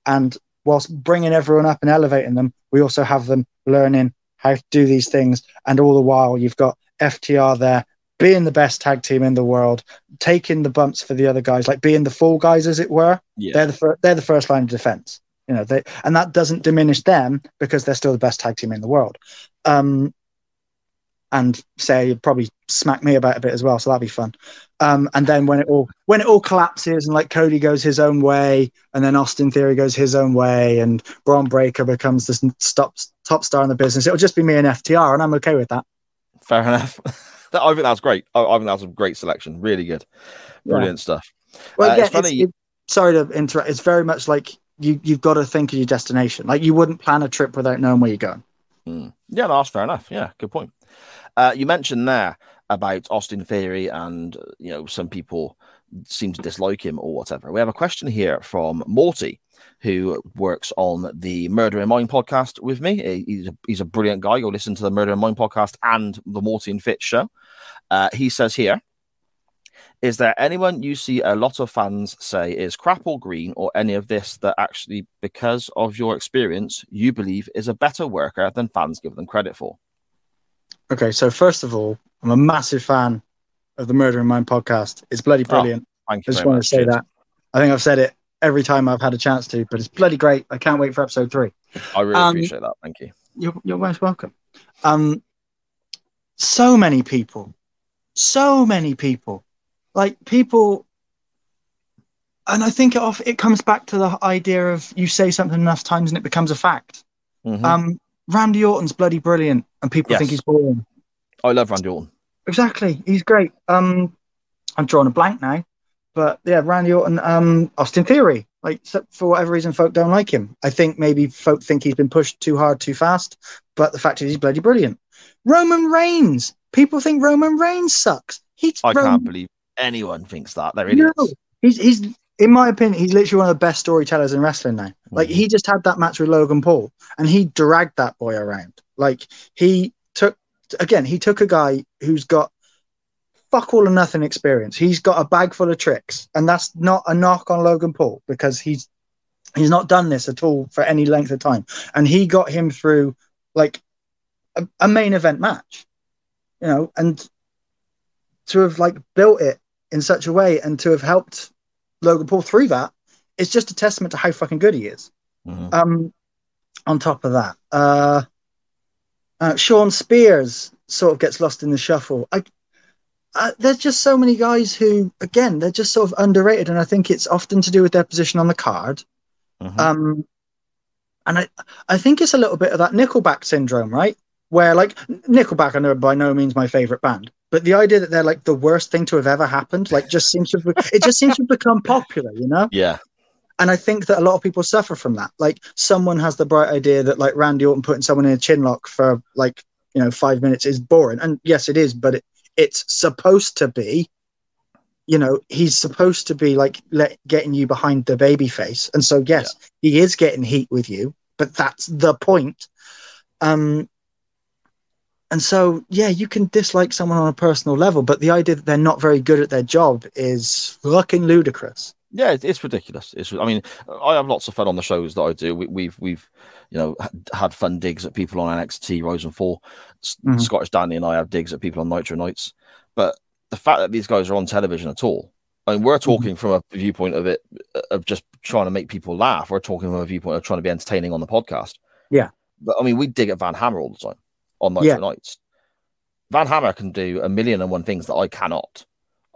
and whilst bringing everyone up and elevating them, we also have them learning how to do these things. And all the while, you've got FTR there being the best tag team in the world, taking the bumps for the other guys, like being the fall guys, as it were. yeah. They're the fir- they're the first line of defense. You know, they and that doesn't diminish them because they're still the best tag team in the world. Um, and say probably smack me about a bit as well, so that'd be fun. Um, and then when it all when it all collapses and like Cody goes his own way, and then Austin Theory goes his own way, and Bron Breakker becomes this top top star in the business, it'll just be me and FTR, and I'm okay with that. Fair enough. That- I think that's great. I, I think that's a great selection. Really good. Yeah. Brilliant stuff. Well, Uh, yeah, it's funny- it- sorry to interrupt. It's very much like you you've got to think of your destination. Like you wouldn't plan a trip without knowing where you're going. Mm. Yeah, no, that's fair enough. Yeah, good point. Uh, you mentioned there about Austin Theory, and you know some people seem to dislike him or whatever. We have a question here from Morty, who works on the Murder in Mind podcast with me. He's a, he's a brilliant guy. Go listen to the Murder in Mind podcast and the Morty and Fitz show. Uh, he says here. Is there anyone you see a lot of fans say is crap or green or any of this that actually, because of your experience, you believe is a better worker than fans give them credit for? Okay, so first of all, I'm a massive fan of the Murder in Mind podcast. It's bloody brilliant. Thank I you just want much. to say that. I think I've said it every time I've had a chance to, but it's bloody great. I can't wait for episode three. I really Um, appreciate that. Thank you. You're, you're most welcome. Um, so many people, so many people, like people, and I think it off. It comes back to the idea of you say something enough times and it becomes a fact. Mhm. Um, Randy Orton's bloody brilliant, and people Yes. think he's boring. I love Randy Orton. Exactly, he's great. Um, I'm drawing a blank now, but yeah, Randy Orton, um, Austin Theory. Like for whatever reason, folk don't like him. I think maybe folk think he's been pushed too hard, too fast. But the fact is, he's bloody brilliant. Roman Reigns. People think Roman Reigns sucks. He's I Roman- can't believe anyone thinks that. They're idiots. no, he's he's in my opinion, he's literally one of the best storytellers in wrestling now. Like Mhm. he just had that match with Logan Paul, and he dragged that boy around. Like he again, he took a guy who's got fuck all or nothing experience. He's got a bag full of tricks, and that's not a knock on Logan Paul because he's he's not done this at all for any length of time, and he got him through like a, a main event match, you know, and to have like built it in such a way and to have helped Logan Paul through that, it's just a testament to how fucking good he is. Mhm. Um, on top of that, uh, Uh, Shawn Spears sort of gets lost in the shuffle. I, uh, there's just so many guys who, again, they're just sort of underrated, and I think it's often to do with their position on the card. Mhm. Um, and I, I think it's a little bit of that Nickelback syndrome, right? Where like Nickelback, I know by no means my favorite band, but the idea that they're like the worst thing to have ever happened, like just seems to it just seems to become popular, you know. yeah, And I think that a lot of people suffer from that. Like someone has the bright idea that like Randy Orton putting someone in a chin lock for like you know five minutes is boring, and yes, it is, but it, it's supposed to be. You know, he's supposed to be like let, getting you behind the baby face, and so yes, he is getting heat with you, but that's the point. Um, and so yeah, you can dislike someone on a personal level, but the idea that they're not very good at their job is fucking ludicrous. Yeah, it's, ridiculous. It's, I mean, I have lots of fun on the shows that I do. We, we've, we've, you know, had fun digs at people on NXT Rise and Fall. S- Mhm. Scottish Danny and I have digs at people on Nitro Nights. But the fact that these guys are on television at all, I mean, we're talking from a viewpoint of it of just trying to make people laugh. We're talking from a viewpoint of trying to be entertaining on the podcast. Yeah. But I mean, we dig at Van Hammer all the time on Nitro Yeah. Nights. Van Hammer can do a million and one things that I cannot.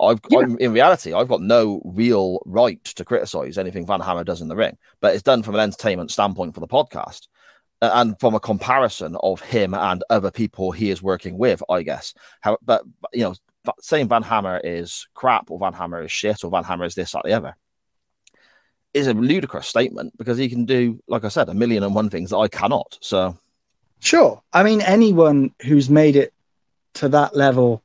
I've Yeah. I'm, in reality, I've got no real right to criticize anything Van Hammer does in the ring, but it's done from an entertainment standpoint for the podcast and from a comparison of him and other people he is working with, I guess. How, but, but, you know, saying Van Hammer is crap or Van Hammer is shit or Van Hammer is this, that, the other is a ludicrous statement because he can do, like I said, a million and one things that I cannot. So, Sure. I mean, anyone who's made it to that level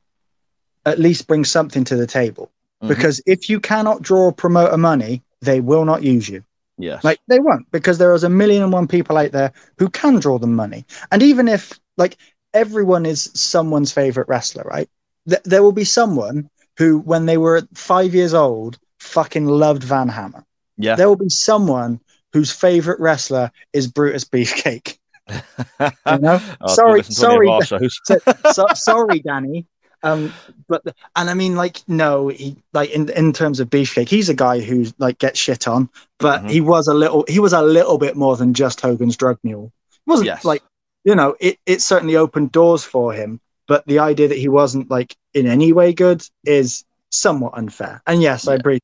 at least bring something to the table. mhm, Because if you cannot draw promoter money, they will not use you. yes, Like they won't, because there is a million and one people out there who can draw them money. And even if like everyone is someone's favorite wrestler, right? Th- there will be someone who, when they were five years old, fucking loved Van Hammer. yeah, There will be someone whose favorite wrestler is Brutus Beefcake. You know? I'll sorry, listen to any of sorry, so, so, sorry, Danny. Um, but and I mean, like, no, he like in in terms of Beefcake, he's a guy who like gets shit on, but Mhm. he was a little, he was a little bit more than just Hogan's drug mule. He wasn't Yes. like, you know, it it certainly opened doors for him, but the idea that he wasn't like in any way good is somewhat unfair. And yes, I agree.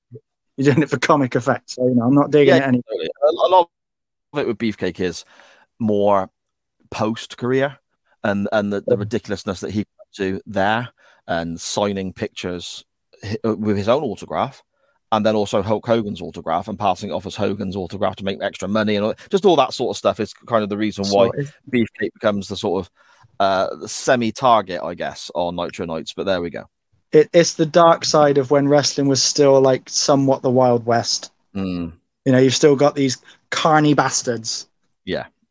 You're doing it for comic effect, so you know, I'm not digging Yeah, it any. Totally. A, lot of it with Beefcake is more post career and and the, the ridiculousness that he to there and signing pictures uh, with his own autograph and then also Hulk Hogan's autograph and passing it off as Hogan's autograph to make extra money and all, just all that sort of stuff is kind of the reason why Beefcake becomes the sort of uh, semi target, I guess, on Nitro Nights. But there we go. it, it's the dark side of when wrestling was still like somewhat the Wild West. Mm. You know, you've still got these carny bastards.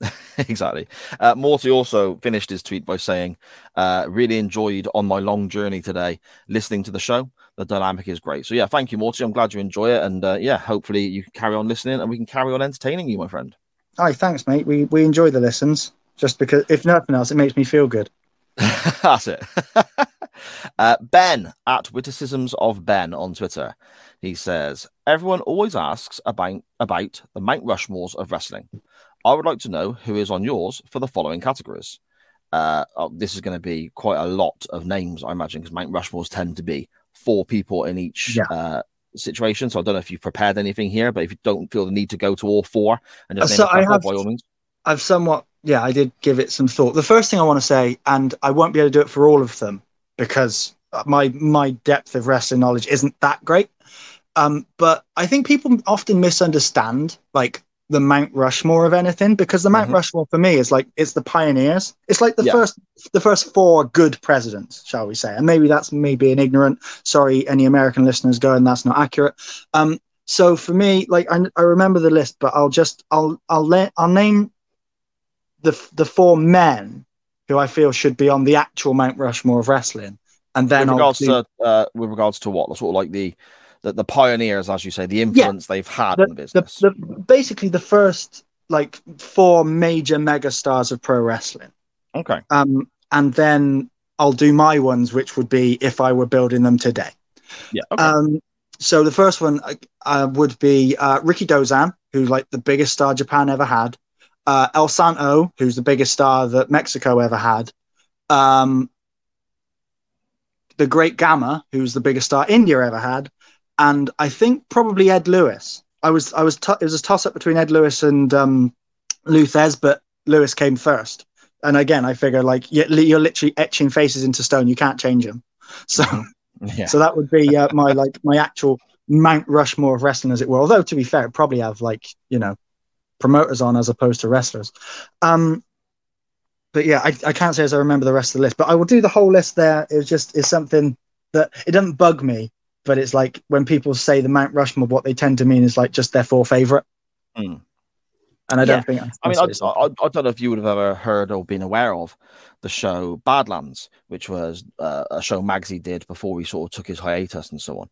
exactly. Uh, Morty also finished his tweet by saying, uh, "Really enjoyed on my long journey today listening to the show. The dynamic is great. So yeah, thank you, Morty. I'm glad you enjoy it, and uh, yeah, hopefully you can carry on listening and we can carry on entertaining you, my friend." Hi, thanks, mate. We we enjoy the listens just because, if nothing else, it makes me feel good. That's it. uh, ben at Witticisms of Ben on Twitter. He says, Everyone always asks about, about the Mount Rushmores of wrestling. I would like to know who is on yours for the following categories. Uh, oh, this is going to be quite a lot of names, I imagine, because Mount Rushmores tend to be four people in each Yeah. uh, situation. So I don't know if you've prepared anything here, but if you don't feel the need to go to all four and just Uh, so I have- by all means. I've somewhat, yeah, I did give it some thought. The first thing I want to say, and I won't be able to do it for all of them because my my depth of wrestling knowledge isn't that great. Um, but I think people often misunderstand like the Mount Rushmore of anything because the Mount Mhm. Rushmore for me is like it's the pioneers. It's like the Yeah. first the first four good presidents, shall we say? And maybe that's me being ignorant. Sorry, any American listeners going that's not accurate. Um, so for me, like I, I remember the list, but I'll just I'll I'll let I'll name the the four men who I feel should be on the actual Mount Rushmore of wrestling, and then with I'll regards do- to uh, with regards to what sort of like the the, the pioneers, as you say, the influence they've had in the the, business. the, basically the first like four major mega stars of pro wrestling. okay, Um, and then I'll do my ones, which would be if I were building them today. yeah, okay. Um, so the first one uh, uh, would be uh, Rikidozan, who's like the biggest star Japan ever had. Uh, El Santo, who's the biggest star that Mexico ever had. um, the Great Gama, who's the biggest star India ever had, and I think probably Ed Lewis. I was I was t- it was a toss up between Ed Lewis and um, Lou Thesz, but Lewis came first. And again, I figure like you're, you're literally etching faces into stone. You can't change them. So Yeah. so that would be uh, my like my actual Mount Rushmore of wrestling, as it were. Although to be fair, probably have like you know promoters on as opposed to wrestlers. Um, but yeah, I, I can't say as I remember the rest of the list, but I will do the whole list there. It was just is something that it doesn't bug me, but it's like when people say the Mount Rushmore, what they tend to mean is like just their four favorite. Hmm. And I Yeah. don't think I mean, I, I, I don't know if you would have ever heard or been aware of the show Badlands, which was uh, a show Magsy did before he sort of took his hiatus and so on.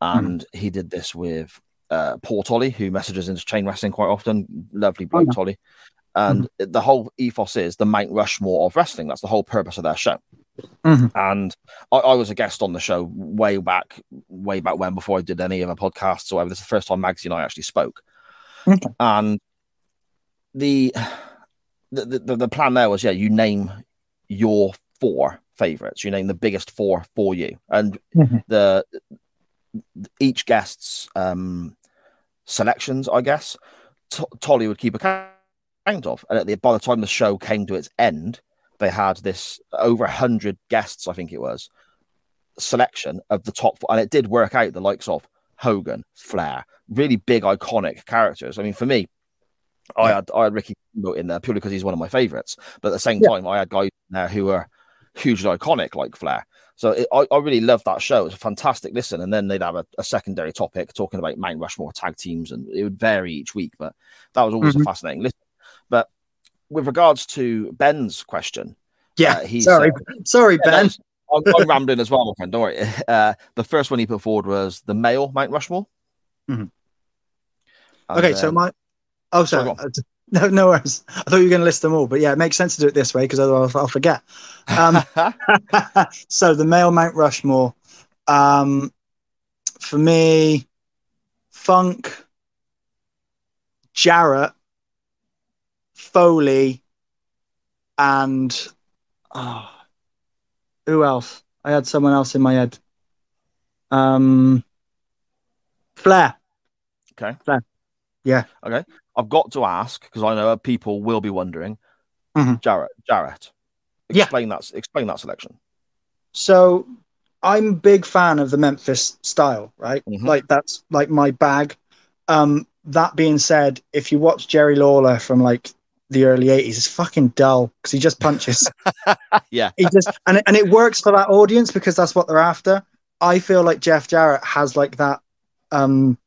And he did this with uh, Paul Tolly, who messages into chain wrestling quite often. Lovely bloke, yeah. Tolly. And the whole ethos is the Mount Rushmore of wrestling. That's the whole purpose of their show. Mhm. And I, I was a guest on the show way back, way back when, before I did any of the podcasts or whatever. This is the first time Magsy and I actually spoke. Okay. And the, the the the plan there was yeah, you name your four favorites. You name the biggest four for you, and Mhm. the each guest's um selections, I guess, T- Tolly would keep a count of. And at the, by the time the show came to its end, they had this over a hundred guests, I think it was, selection of the top four, and it did work out. The likes of Hogan, Flair, really big iconic characters. I mean, for me, I had I had Ricky in there purely because he's one of my favorites. But at the same Yeah. time, I had guys in there who were hugely iconic, like Flair. So it, I, I really loved that show. It was a fantastic listen. And then they'd have a, a secondary topic talking about Mount Rushmore tag teams, and it would vary each week. But that was always Mhm. a fascinating listen. With regards to Ben's question, yeah. uh, he sorry, sorry, yeah, Ben. was- I'm, I'm rambling as well, my friend. Don't worry. Uh, the first one he put forward was the male Mount Rushmore. Mhm. And okay, so then- my oh Sorry, sorry, no no worries. I thought you were going to list them all, but yeah, it makes sense to do it this way because otherwise I'll forget. Um, so the male Mount Rushmore, um, for me, Funk, Jarrett, Foley, and oh, who else? I had someone else in my head. Um, Flair. Okay. Flair. Yeah. Okay. I've got to ask because I know people will be wondering. Mhm. Jarrett, Jarrett, Yeah. explain that. Explain that selection. So I'm a big fan of the Memphis style, right? Mhm. Like that's like my bag. Um, that being said, if you watch Jerry Lawler from like the early 80s, is fucking dull because he just punches. Yeah. he just and, and it works for that audience because that's what they're after. I feel like Jeff Jarrett has like that um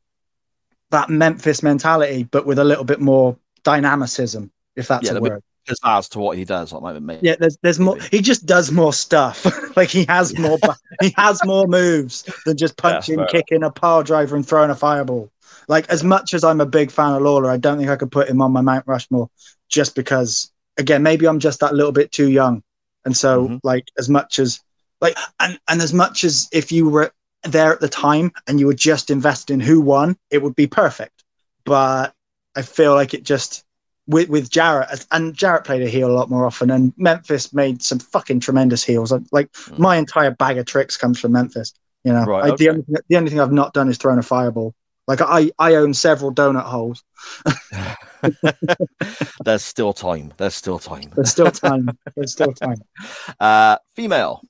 that Memphis mentality, but with a little bit more dynamicism, if that's Yeah, a word. Pizzazz to what he does, like maybe me. Yeah, there's there's more. He just does more stuff. like he has more. he has more moves than just punching, fair kicking a power driver, and throwing a fireball. Like as much as I'm a big fan of Lawler, I don't think I could put him on my Mount Rushmore just because. Again, maybe I'm just that little bit too young, and so Mhm. like as much as like and and as much as if you were there at the time and you were just invested in who won, it would be perfect. But I feel like it just with with Jarrett and Jarrett played a heel a lot more often, and Memphis made some fucking tremendous heels. Like my entire bag of tricks comes from Memphis. You know, Mm. Right, I, okay. the only the only thing I've not done is thrown a fireball. Like I I own several donut holes. There's still time. There's still time. There's still time. There's still time. Uh, female,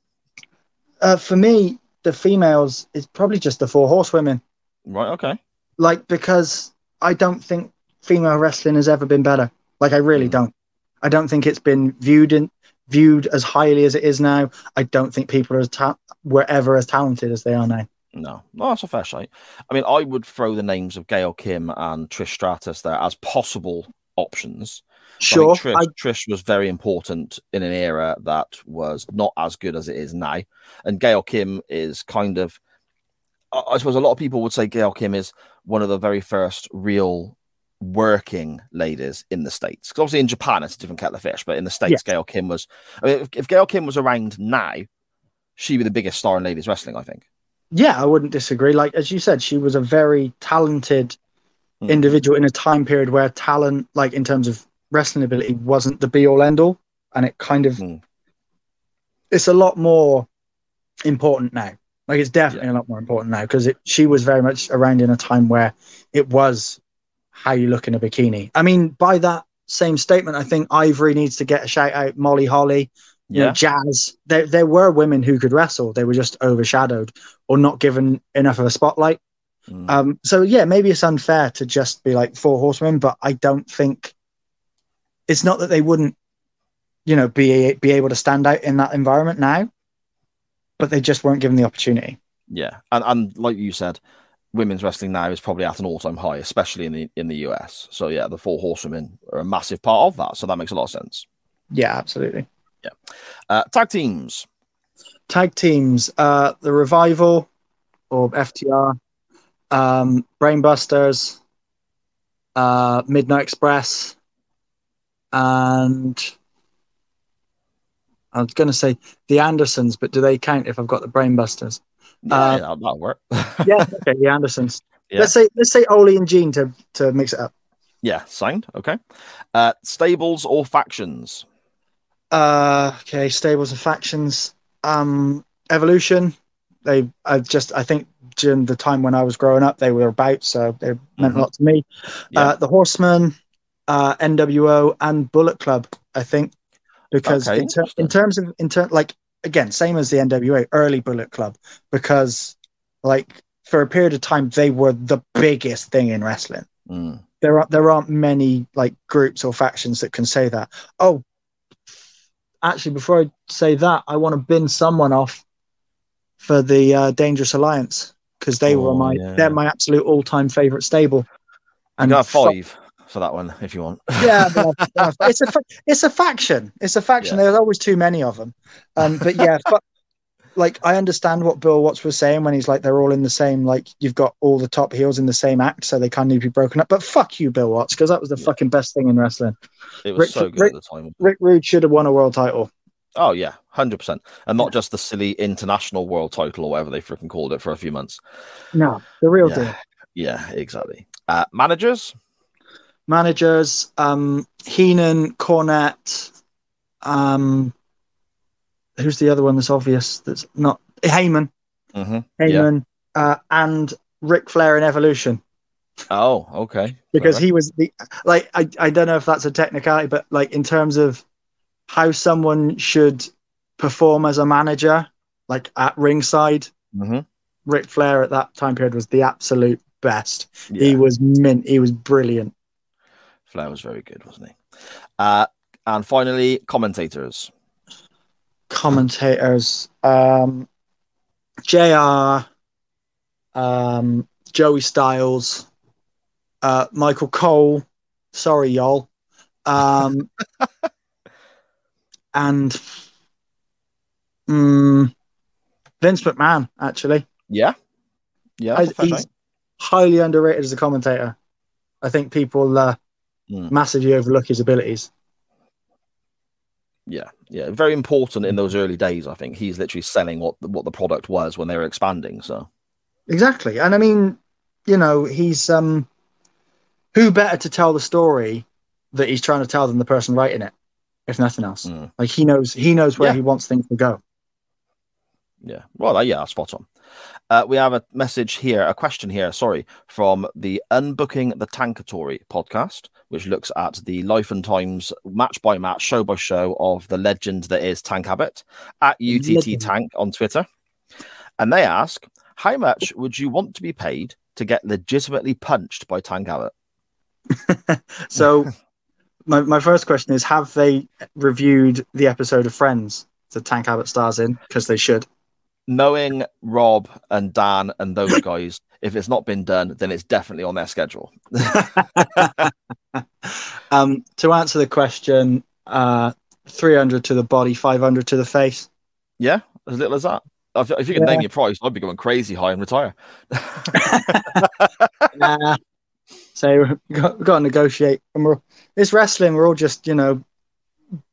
Uh, for me, the females is probably just the four horsewomen. right? Okay. Like because I don't think female wrestling has ever been better. Like I really Mm. don't. I don't think it's been viewed in viewed as highly as it is now. I don't think people are as ta- were ever as talented as they are now. No, no, that's a fair shot. I mean, I would throw the names of Gail Kim and Trish Stratus there as possible options. I Sure, Trish, Trish was very important in an era that was not as good as it is now. And Gail Kim is kind of, I I suppose a lot of people would say Gail Kim is one of the very first real working ladies in the States. Because obviously in Japan, it's a different kettle of fish, but in the States, Yes. Gail Kim was, I mean, if, if Gail Kim was around now, she'd be the biggest star in ladies wrestling, I think. Yeah, I wouldn't disagree. Like as you said, she was a very talented Mm. individual in a time period where talent, like in terms of wrestling ability, wasn't the be all end all, and it kind of Mm. it's a lot more important now. Like it's definitely a lot more important now because she was very much around in a time where it was how you look in a bikini. I mean, by that same statement, I think Ivory needs to get a shout out. Molly Holly, you know, Yeah. Jazz. There, there were women who could wrestle. They were just overshadowed or not given enough of a spotlight. Mm. Um, so yeah, maybe it's unfair to just be like four horsemen, but I don't think it's not that they wouldn't, you know, be be able to stand out in that environment now, but they just weren't given the opportunity. Yeah, and and like you said, women's wrestling now is probably at an all time high, especially in the in the US. So yeah, the four horsewomen are a massive part of that. So that makes a lot of sense. Yeah, absolutely. Uh, tag teams. Tag teams, uh, the revival or FTR, um, Brainbusters, uh, Midnight Express, and I was going to say the Andersons, but do they count if I've got the Brainbusters? Yeah, Uh, yeah, that'll work. Yeah, okay, the Andersons. Yeah. Let's say let's say Ole and Gene to to mix it up. yeah, signed. Okay. Uh, stables or factions. Uh, okay, stables and factions. Um, Evolution. They, I just, I think during the time when I was growing up, they were about, so they meant Mhm. a lot to me. Yeah. Uh, the Horsemen, uh, NWO, and Bullet Club. I think because Okay, in, ter- in terms of in ter- like again, same as the NWA, early Bullet Club, because like for a period of time they were the biggest thing in wrestling Mm. there are there aren't many like groups or factions that can say that. Oh, actually, before I say that, I want to bin someone off for the uh, Dangerous Alliance because they were Oh, my yeah. they're my absolute all time favorite stable. And You got fuck- five for that one if you want. yeah, it's a fa- it's a faction. It's a faction. Yeah. There's always too many of them. Um, but yeah, but like I understand what Bill Watts was saying when he's like they're all in the same like you've got all the top heels in the same act, so they can't need to be broken up. But fuck you, Bill Watts, because that was the Yeah. fucking best thing in wrestling. It was Rick- so good Rick- at the time. Rick Rude should have won a world title. Oh yeah, hundred percent, and not just the silly international world title or whatever they freaking called it for a few months. No, the real Yeah. deal. Yeah, exactly. Uh, managers. Managers, um, Heenan, Cornette, um, who's the other one that's obvious? That's not Heyman, hmm Yeah. Heyman, uh, and Ric Flair in Evolution Oh, okay. because Clever. he was the like I, I don't know if that's a technicality, but like in terms of how someone should perform as a manager, like at ringside, Mhm. Ric Flair at that time period was the absolute best. He was mint. He was brilliant. Flair was very good, wasn't he? Uh, and finally, commentators. Commentators. Um jr um joey styles uh michael cole. Sorry y'all. Um and mm, vince mcmahon actually. Yeah, yeah. I, that's a fair he's highly underrated as a commentator. I think people uh, Mm. massively overlook his abilities Yeah, yeah. Very important in those early days. I think he's literally selling what the, what the product was when they were expanding. So Exactly. And I mean, you know, he's um who better to tell the story that he's trying to tell than the person writing it, if nothing else. Mm. Like he knows he knows where Yeah. he wants things to go. Yeah. Well, uh, yeah, spot on. Uh, we have a message here, a question here, sorry, from the Unbooking the Tankatory podcast, which looks at the life and times, match by match, show by show of the legend that is Tank Abbott at UTT Legend. Tank on Twitter. And they ask, how much would you want to be paid to get legitimately punched by Tank Abbott? So my, my first question is have they reviewed the episode of Friends that Tank Abbott stars in? Because they should. Knowing Rob and Dan and those guys, if it's not been done, then it's definitely on their schedule. Um to answer the question, uh 300 to the body, 500 to the face. Yeah, as little as that. If, if you can Yeah. name your price, I'd be going crazy high and retire. nah. So we've got, we've got to negotiate. And we're, it's wrestling. We're all just, you know,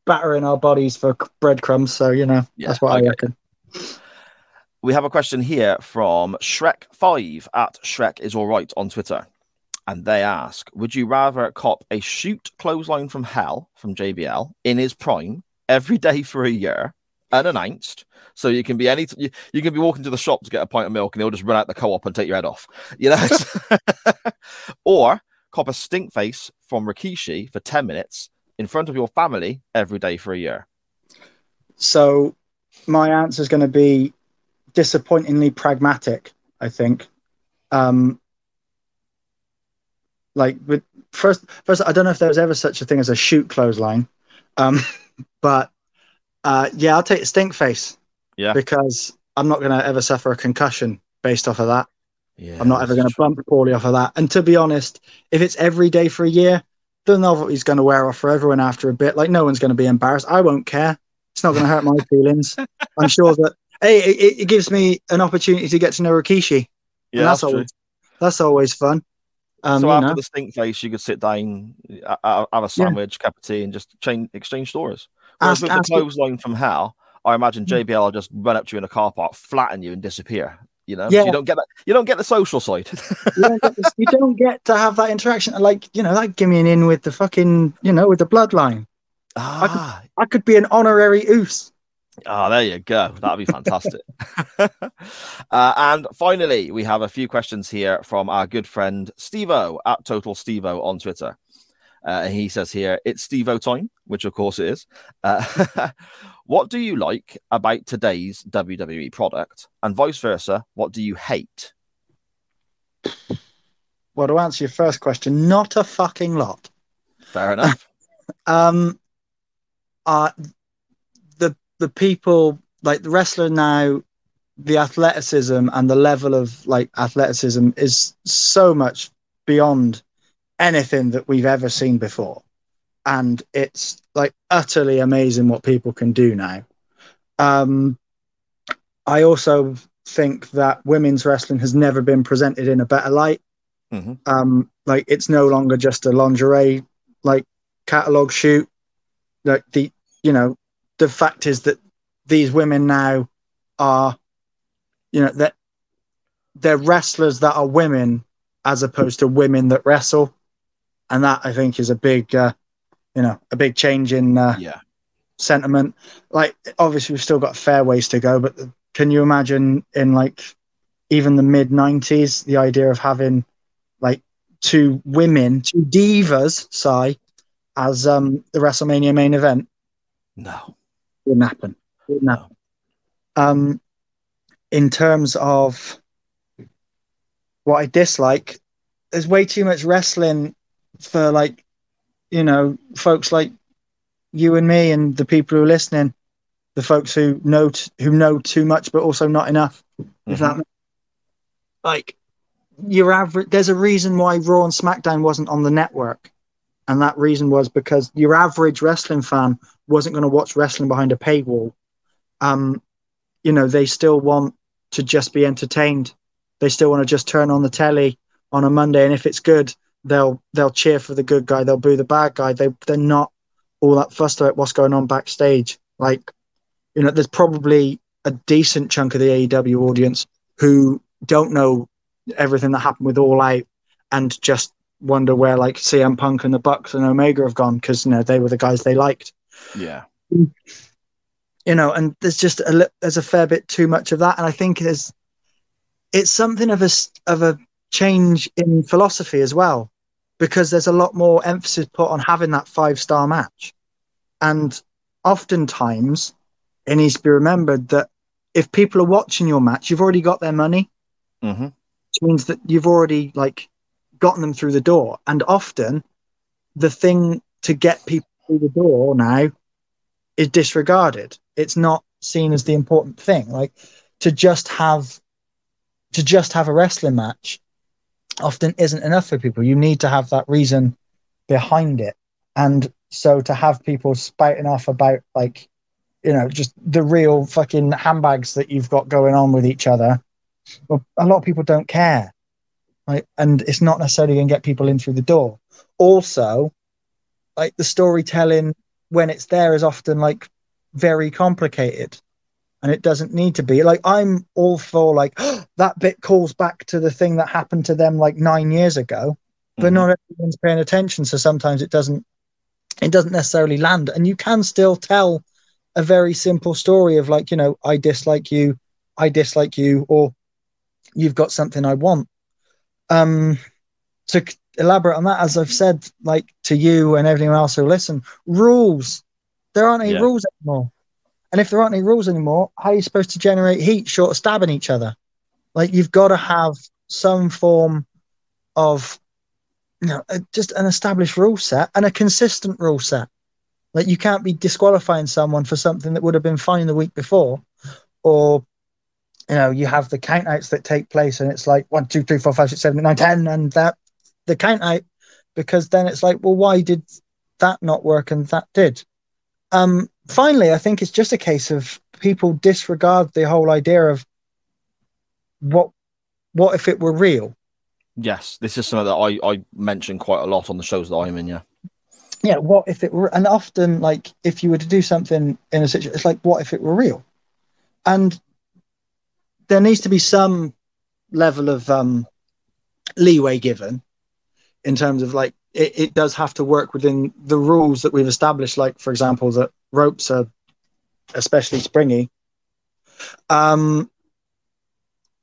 battering our bodies for breadcrumbs. So, you know, Yeah, that's what I reckon. We have a question here from Shrek5 at Shrek is all right on Twitter. And they ask Would you rather cop a shoot clothesline from hell from JBL in his prime every day for a year unannounced. So you can be any you, you can be walking to the shop to get a pint of milk and he'll just run out the co-op and take your head off. You know? or cop a stink face from Rikishi for 10 minutes in front of your family every day for a year. So my answer is going to be disappointingly pragmatic. I think. Um, like with first, first, I don't know if there was ever such a thing as a shoot clothesline, um, but uh, yeah, I'll take stink face Yeah. because I'm not going to ever suffer a concussion based off of that. Yeah. I'm not ever going to bump poorly off of that. And to be honest, if it's every day for a year, the novelty's going to wear off for everyone after a bit. Like no one's going to be embarrassed. I won't care. It's not going to hurt my feelings. I'm sure that hey, it, it gives me an opportunity to get to know Rikishi. Yeah, and that's that's, true. always that's always fun. Um, so after know, the stink face, you could sit down, uh, uh, have a sandwich, cup of tea, and just change, exchange stories. Whereas Ask- with ask- the clothesline from hell, I imagine JBL will just run up to you in a car park, flatten you, and disappear. You know, So Yeah. you don't get that. You don't get the social side. you, don't this- you don't get to have that interaction. Like you know, like give me an in with the fucking you know with the bloodline. ah, I could be an honorary uce. Ah, there you go. That'd be fantastic. uh, and finally, we have a few questions here from our good friend Stevo at Total Stevo on Twitter. Uh, and he says here, it's Stevo time, which of course it is. Uh, what do you like about today's WWE product? And vice versa, what do you hate? Well, to answer your first question, not a fucking lot. Fair enough. um uh the people like the wrestler now the athleticism and the level of like athleticism is so much beyond anything that we've ever seen before. And it's like utterly amazing what people can do now. Um i also think that women's wrestling has never been presented in a better light. Mhm. um like it's no longer just a lingerie like catalog shoot. Like the you know the fact is that these women now are you know that they're wrestlers that are women as opposed to women that wrestle and that i think is a big uh, you know a big change in uh, yeah. sentiment like obviously we've still got a fair ways to go but can you imagine in like even the mid 90s the idea of having like two women two divas say as um the wrestlemania main event No. Wouldn't happen wouldn't happen um in terms of what i dislike there's way too much wrestling for like you know folks like you and me and the people who are listening the folks who know t- who know too much but also not enough if that makes- like your average there's a reason why raw and smackdown wasn't on the network and that reason was because your average wrestling fan wasn't going to watch wrestling behind a paywall. Um you know they still want to just be entertained. They still want to just turn on the telly on a monday and if it's good they'll they'll cheer for the good guy they'll boo the bad guy. They they're not all that fussed about what's going on backstage. Like you know there's probably a decent chunk of the AEW audience who don't know everything that happened with All Out and just wonder where like CM Punk and the Bucks and Omega have gone because you know they were the guys they liked Yeah. you know and there's just a there's a fair bit too much of that and i think there's it's something of a of a change in philosophy as well because there's a lot more emphasis put on having that five star match. And oftentimes it needs to be remembered that if people are watching your match you've already got their money. Hmm which means that you've already like gotten them through the door. And often the thing to get people through the door now is disregarded. It's not seen as the important thing. Like to just have to just have a wrestling match often isn't enough for people. You need to have that reason behind it. And so to have people spouting off about like you know just the real fucking handbags that you've got going on with each other well, a lot of people don't care. Right and it's not necessarily going to get people in through the door. Also like the storytelling when it's there is often like very complicated and it doesn't need to be like i'm all for like that bit calls back to the thing that happened to them like nine years ago but Mhm. not everyone's paying attention so sometimes it doesn't it doesn't necessarily land and you can still tell a very simple story of like, you know, I dislike you, I dislike you, or you've got something I want. Um, to elaborate on that, as I've said, like to you and everyone else who listen, rules. There aren't any Yeah. rules anymore. And if there aren't any rules anymore, how are you supposed to generate heat short of stabbing each other? Like you've got to have some form of you know, just an established rule set and a consistent rule set. Like you can't be disqualifying someone for something that would have been fine the week before, or you know, you have the count outs that take place and it's like one, two, three, four, five, six, seven, eight, nine, ten, and that the count out because then it's like, well, why did that not work and that did? Um, finally, I think it's just a case of people disregard the whole idea of what what if it were real? Yes, this is something that I, I mention quite a lot on the shows that I'm in. Yeah. yeah what if it were and often like if you were to do something in a situation it's like what if it were real and there needs to be some level of um leeway given in terms of like it, it does have to work within the rules that we've established like for example that ropes are especially springy um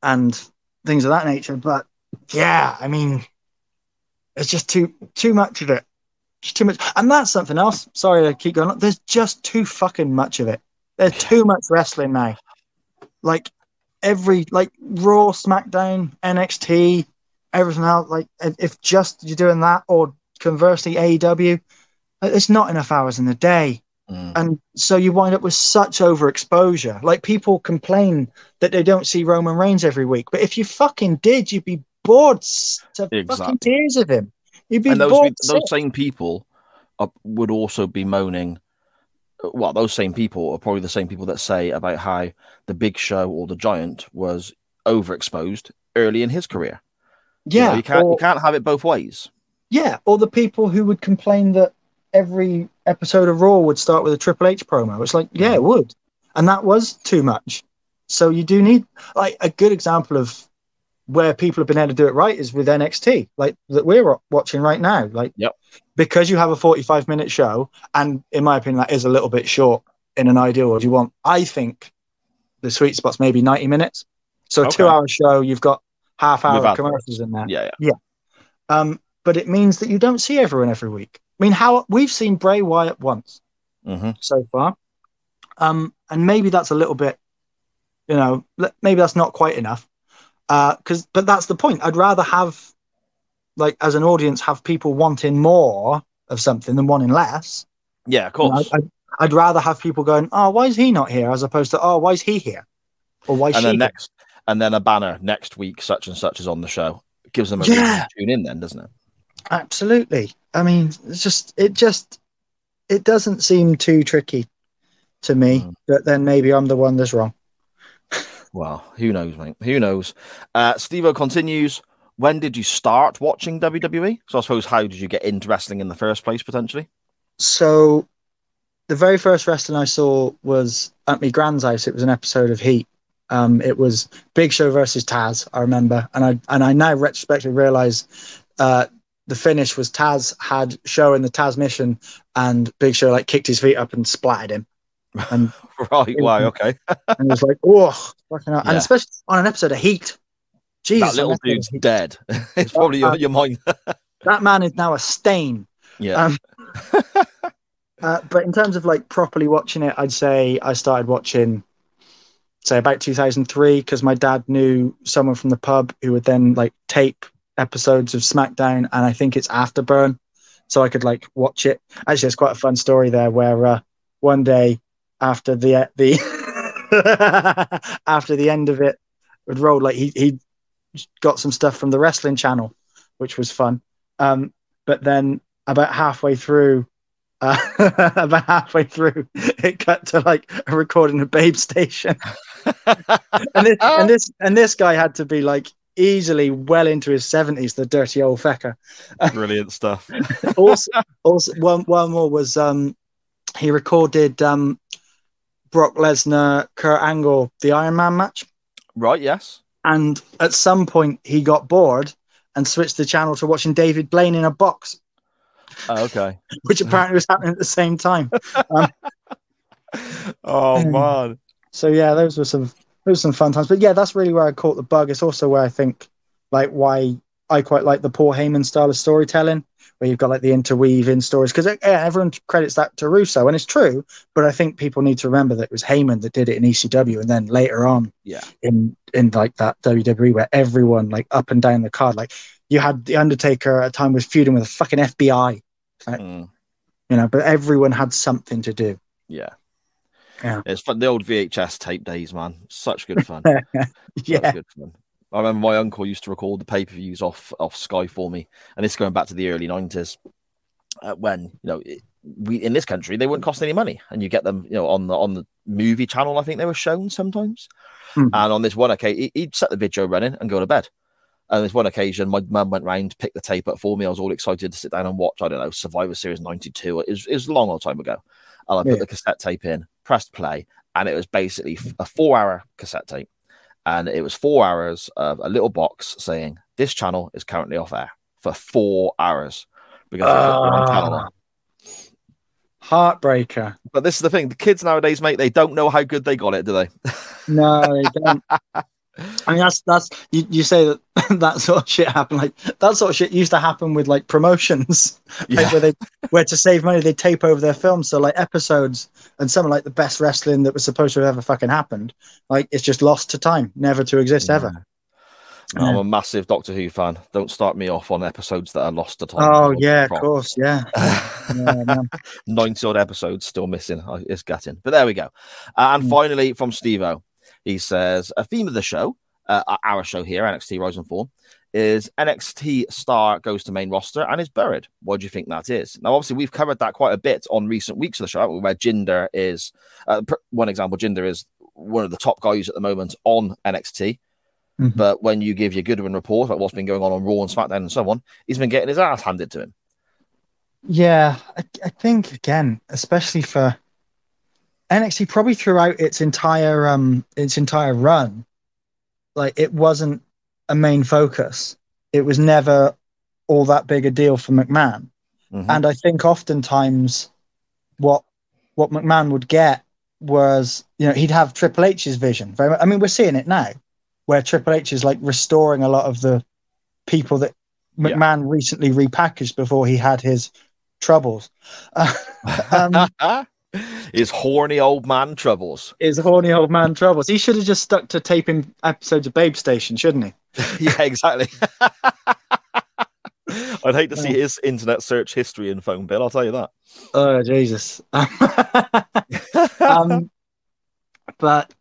and things of that nature but yeah i mean it's just too too much of it just too much. And that's something else. Sorry to keep going on. There's just too fucking much of it. There's too much wrestling now. Like every like Raw, SmackDown, NXT, everything else. Like if just you're doing that, or conversely AEW, it's not enough hours in the day. Mm. And so you wind up with such overexposure. Like people complain that they don't see Roman Reigns every week, but if you fucking did, you'd be bored to fucking tears of him. You'd be and those bored. those same people are, would also be moaning. Well, those same people are probably the same people that say about how the Big Show or the Giant was overexposed early in his career. You know, yeah, you can't or- you can't have it both ways. Yeah, or the people who would complain that every episode of Raw would start with a Triple H promo. It's like, yeah, it mm. would, and that was too much. So you do need like a good example of where people have been able to do it right is with NXT, like that we're watching right now. Like, Yep. because you have a forty-five minute show, and in my opinion, that is a little bit short in an ideal world. You want, I think, the sweet spot's maybe ninety minutes. So a Okay. two-hour show, you've got half hour With of commercials in there. Yeah, yeah. Um, but it means that you don't see everyone every week. I mean, how we've seen Bray Wyatt once hmm so far, um, and maybe that's a little bit, you know, maybe that's not quite enough. Because, but that's the point. I'd rather have, like, as an audience, have people wanting more of something than wanting less. Yeah, of You know, course. I'd, I'd rather have people going, "Oh, why is he not here?" as opposed to, "Oh, why is he here?" or "Why is and she?" then here?" next, and then a banner next week, such and such is on the show. It gives them a reason Yeah. to tune in, then, doesn't it? Absolutely. I mean, it's just it just it doesn't seem too tricky to me. Mm. But then maybe I'm the one that's wrong. Well, who knows, mate? Who knows? Uh, Steve continues. When did you start watching WWE? So I suppose how did you get into wrestling in the first place, potentially? So the very first wrestling I saw was at my grand's house. It was an episode of Heat. Um, it was Big Show versus Taz. I remember, and I and I now retrospectively realize uh, the finish was Taz had Show in the Tazmission, and Big Show like kicked his feet up and splattered him, and Right. Wow. Okay. and it was like, oh, fucking hell. and especially on an episode of Heat. Jesus, that little an episode of dude's dead. it's probably your, your mind. That man is now a stain. yeah. Um, Uh, but in terms of like properly watching it, I'd say I started watching, say about 2003, because my dad knew someone from the pub who would then like tape episodes of SmackDown, and I think it's Afterburn, so I could like watch it. Actually, it's quite a fun story there, where uh, one day after the the after the end of it would roll, like he he got some stuff from the wrestling channel, which was fun. Um, but then about halfway through uh, about halfway through, it cut to like a recording of Babe Station, and this, and this and this guy had to be like easily well into his seventies, the dirty old fecker. Brilliant stuff. Also, also one one more was um he recorded um Brock Lesnar, Kurt Angle, the Iron Man match, Right. Yes. and at some point he got bored and switched the channel to watching David Blaine in a box, Oh, okay. which apparently was happening at the same time. Um, oh man. So yeah, those were some those were some fun times. But yeah, that's really where I caught the bug. It's also where I think like why I quite like the Paul Heyman style of storytelling, where you've got like the interweave in stories because yeah, everyone credits that to Russo, and it's true. But I think people need to remember that it was Heyman that did it in ECW, and then later on Yeah. in in like that WWE where everyone like up and down the card, like you had the Undertaker at a time was feuding with the fucking FBI, Mm, you know, but everyone had something to do. yeah. Yeah. It's fun. The old VHS tape days, man. Such good fun. Such Yeah, good fun. I remember my uncle used to record the pay per views off off Sky for me, and this going back to the early nineties, uh, when you know it, we in this country they wouldn't cost any money, and you get them you know on the on the movie channel. I think they were shown sometimes, Mhm. and on this one occasion he'd set the video running and go to bed. And this one occasion, my mum went round, picked the tape up for me. I was all excited to sit down and watch. I don't know Survivor Series '92. It was, it was a long old time ago, and I put Yeah. the cassette tape in, pressed play, and it was basically a four-hour cassette tape and it was four hours of a little box saying this channel is currently off air for four hours because they put the wrong channel on. heartbreaker. But this is the thing: the kids nowadays, mate, they don't know how good they got it, do they? No, they don't. I mean, that's that's you, you say that that sort of shit happened. Like that sort of shit used to happen with like promotions, like Yeah. where they where to save money they tape over their films. So like episodes and some of like the best wrestling that was supposed to have ever fucking happened, like it's just lost to time, never to exist ever. I'm a massive Doctor Who fan. Don't start me off on episodes that are lost to time. Oh yeah, of course, yeah. yeah 90 odd episodes still missing. It's gutting. But there we go. Uh, and Mm. finally, from Stevo, he says a theme of the show, uh, our show here, NXT Rise and Fall, is NXT star goes to main roster and is buried. What do you think that is? Now, obviously, we've covered that quite a bit on recent weeks of the show, where Jinder is uh, pr- one example. Jinder is one of the top guys at the moment on NXT. Mhm. But when you give your Goodwin report about what's been going on on Raw and SmackDown and so on, he's been getting his ass handed to him. Yeah, I, I think again, especially for NXT, probably throughout its entire um its entire run, like it wasn't a main focus. It was never all that big a deal for McMahon, Mhm. and I think oftentimes what what McMahon would get was you know he'd have Triple H's vision. Very much, I mean, we're seeing it now, where Triple H is like restoring a lot of the people that Yeah. McMahon recently repackaged before he had his troubles. um, his horny old man troubles. his horny old man troubles. He should have just stuck to taping episodes of Babe Station, shouldn't he? yeah, exactly. I'd hate to see his internet search history and phone bill. I'll tell you that. Oh Jesus. um, but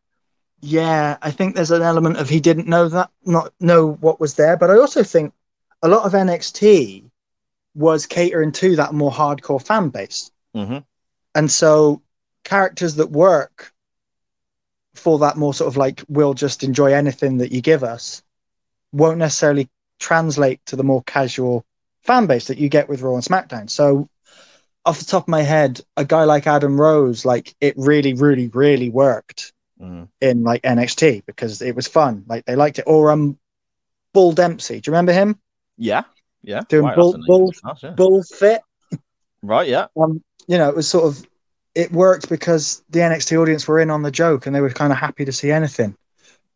yeah, I think there's an element of he didn't know that, not know what was there. But I also think a lot of NXT was catering to that more hardcore fan base. hmm And so characters that work for that more sort of like we'll just enjoy anything that you give us won't necessarily translate to the more casual fan base that you get with Raw and SmackDown. So off the top of my head, a guy like Adam Rose, like it really, really, really worked hmm in like NXT because it was fun. Like they liked it. Or um Bull Dempsey. Do you remember him? Yeah, yeah. Doing bull- that's a name bull- us, yeah. Bull Fit. Right, yeah. um, you know, it was sort of it worked because the NXT audience were in on the joke and they were kind of happy to see anything.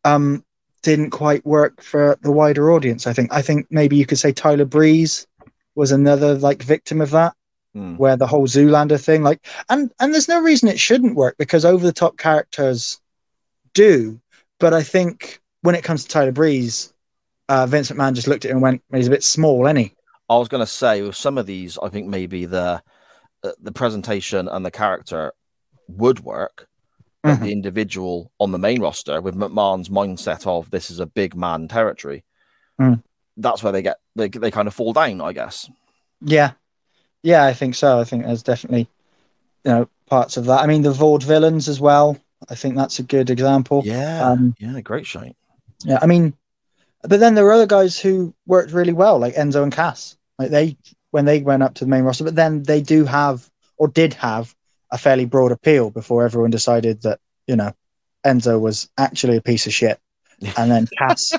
Um, didn't quite work for the wider audience. I think. I think maybe you could say Tyler Breeze was another like victim of that, Mm. where the whole Zoolander thing, like, and and there's no reason it shouldn't work because over the top characters do, but I think when it comes to Tyler Breeze, uh, Vince McMahon just looked at him and went, "He's a bit small, any." I was going to say with some of these, I think maybe the the presentation and the character would work, but Mhm. the individual on the main roster with McMahon's mindset of this is a big man territory, Mm. that's where they get they they kind of fall down, I guess. Yeah, yeah, I think so. I think there's definitely, you know, parts of that. I mean, the Vaudevillains as well. I think that's a good example. Yeah, Um, yeah, great shot. Yeah, I mean, but then there were other guys who worked really well, like Enzo and Cass. Like they, when they went up to the main roster, but then they do have or did have a fairly broad appeal before everyone decided that you know Enzo was actually a piece of shit, and then Cass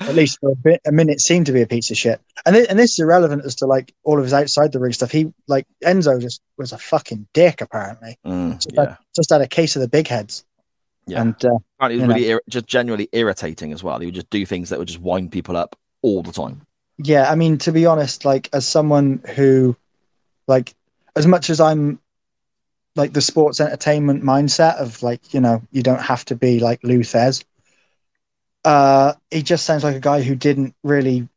at least for a bit, a minute, seemed to be a piece of shit. And thi- and this is irrelevant as to like all of his outside the ring stuff. He like Enzo just was a fucking dick apparently. Mm, Just, yeah, had, just had a case of the big heads. yeah. And uh, Apparently, he was really ir- just genuinely irritating as well. He would just do things that would just wind people up all the time. Yeah, I mean, to be honest, like as someone who, like, as much as I'm like the sports entertainment mindset of like, you know, you don't have to be like Lou Thesz. Uh, he just sounds like a guy who didn't really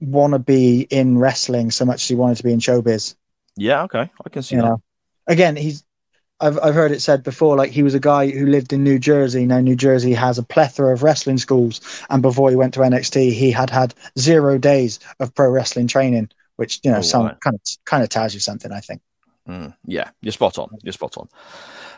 want to be in wrestling so much as he wanted to be in showbiz. Yeah, okay, I can see You that. know, again, he's. I've I've heard it said before, like he was a guy who lived in New Jersey. Now New Jersey has a plethora of wrestling schools, and before he went to NXT, he had had zero days of pro wrestling training, which you know, Oh, some right. kind of kind of tells you something. I think. Mm, yeah, you're spot on. You're spot on.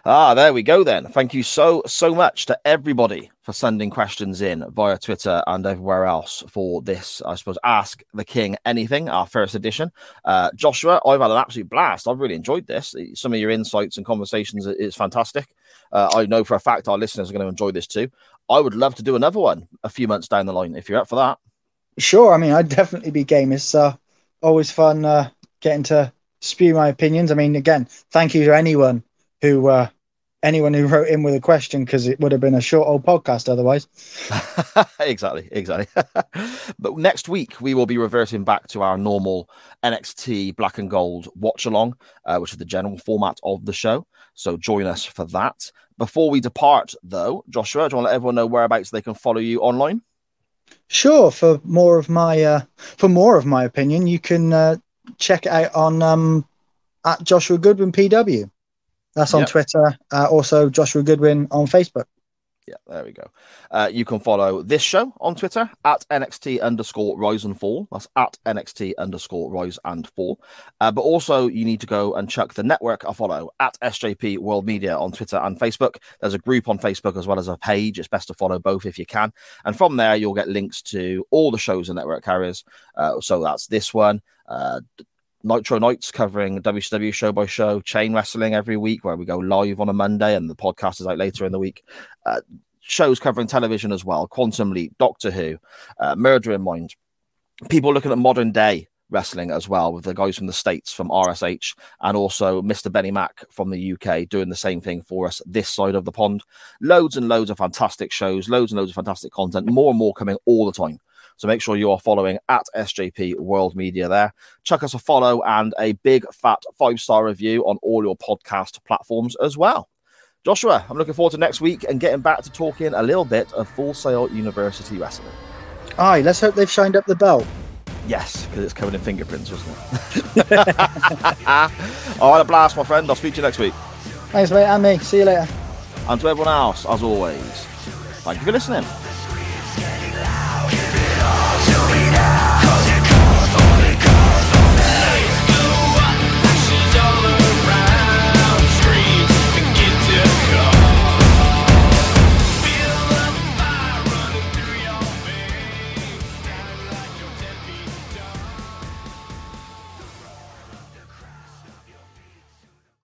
Ah, there we go then. Thank you so, so much to everybody for sending questions in via Twitter and everywhere else for this, I suppose, Ask the King Anything, our first edition. Uh, Joshua, I've had an absolute blast. I've really enjoyed this. Some of your insights and conversations is fantastic. Uh, I know for a fact our listeners are going to enjoy this too. I would love to do another one a few months down the line if you're up for that. Sure, I mean, I'd definitely be game. It's uh, always fun uh, getting to spew my opinions. I mean, again, thank you to anyone who uh, anyone who wrote in with a question because it would have been a short old podcast otherwise. exactly, exactly. but next week we will be reverting back to our normal NXT Black and Gold watch along, uh, which is the general format of the show. So join us for that. Before we depart, though, Joshua, do you want to let everyone know whereabouts they can follow you online? Sure, for more of my uh, for more of my opinion, you can uh, check it out on um, at Joshua Goodwin PW. That's on Yep. Twitter. Uh, also, Joshua Goodwin on Facebook. Yeah, there we go. Uh, you can follow this show on Twitter at NXT underscore rise and fall. That's at NXT underscore rise and fall. Uh, but also, you need to go and chuck the network a follow at SJP World Media on Twitter and Facebook. There's a group on Facebook as well as a page. It's best to follow both if you can. And from there, you'll get links to all the shows and network carriers. Uh, so that's this one. Nitro Nights covering WCW show by show, chain wrestling every week, where we go live on a Monday and the podcast is out later in the week. Uh, shows covering television as well Quantum Leap, Doctor Who, uh, Murder in Mind. People looking at modern day wrestling as well with the guys from the States from RSH and also Mr. Benny Mack from the UK doing the same thing for us this side of the pond. Loads and loads of fantastic shows, loads and loads of fantastic content, more and more coming all the time. So make sure you are following at SJP World Media there. Chuck us a follow and a big fat five star review on all your podcast platforms as well. Joshua, I'm looking forward to next week and getting back to talking a little bit of Full Sail University Wrestling. Aye, let's hope they've shined up the belt. Yes, because it's covered in fingerprints, wasn't it? All right, a blast, my friend. I'll speak to you next week. Thanks, mate, and me. See you later. And to everyone else, as always, thank you for listening all to me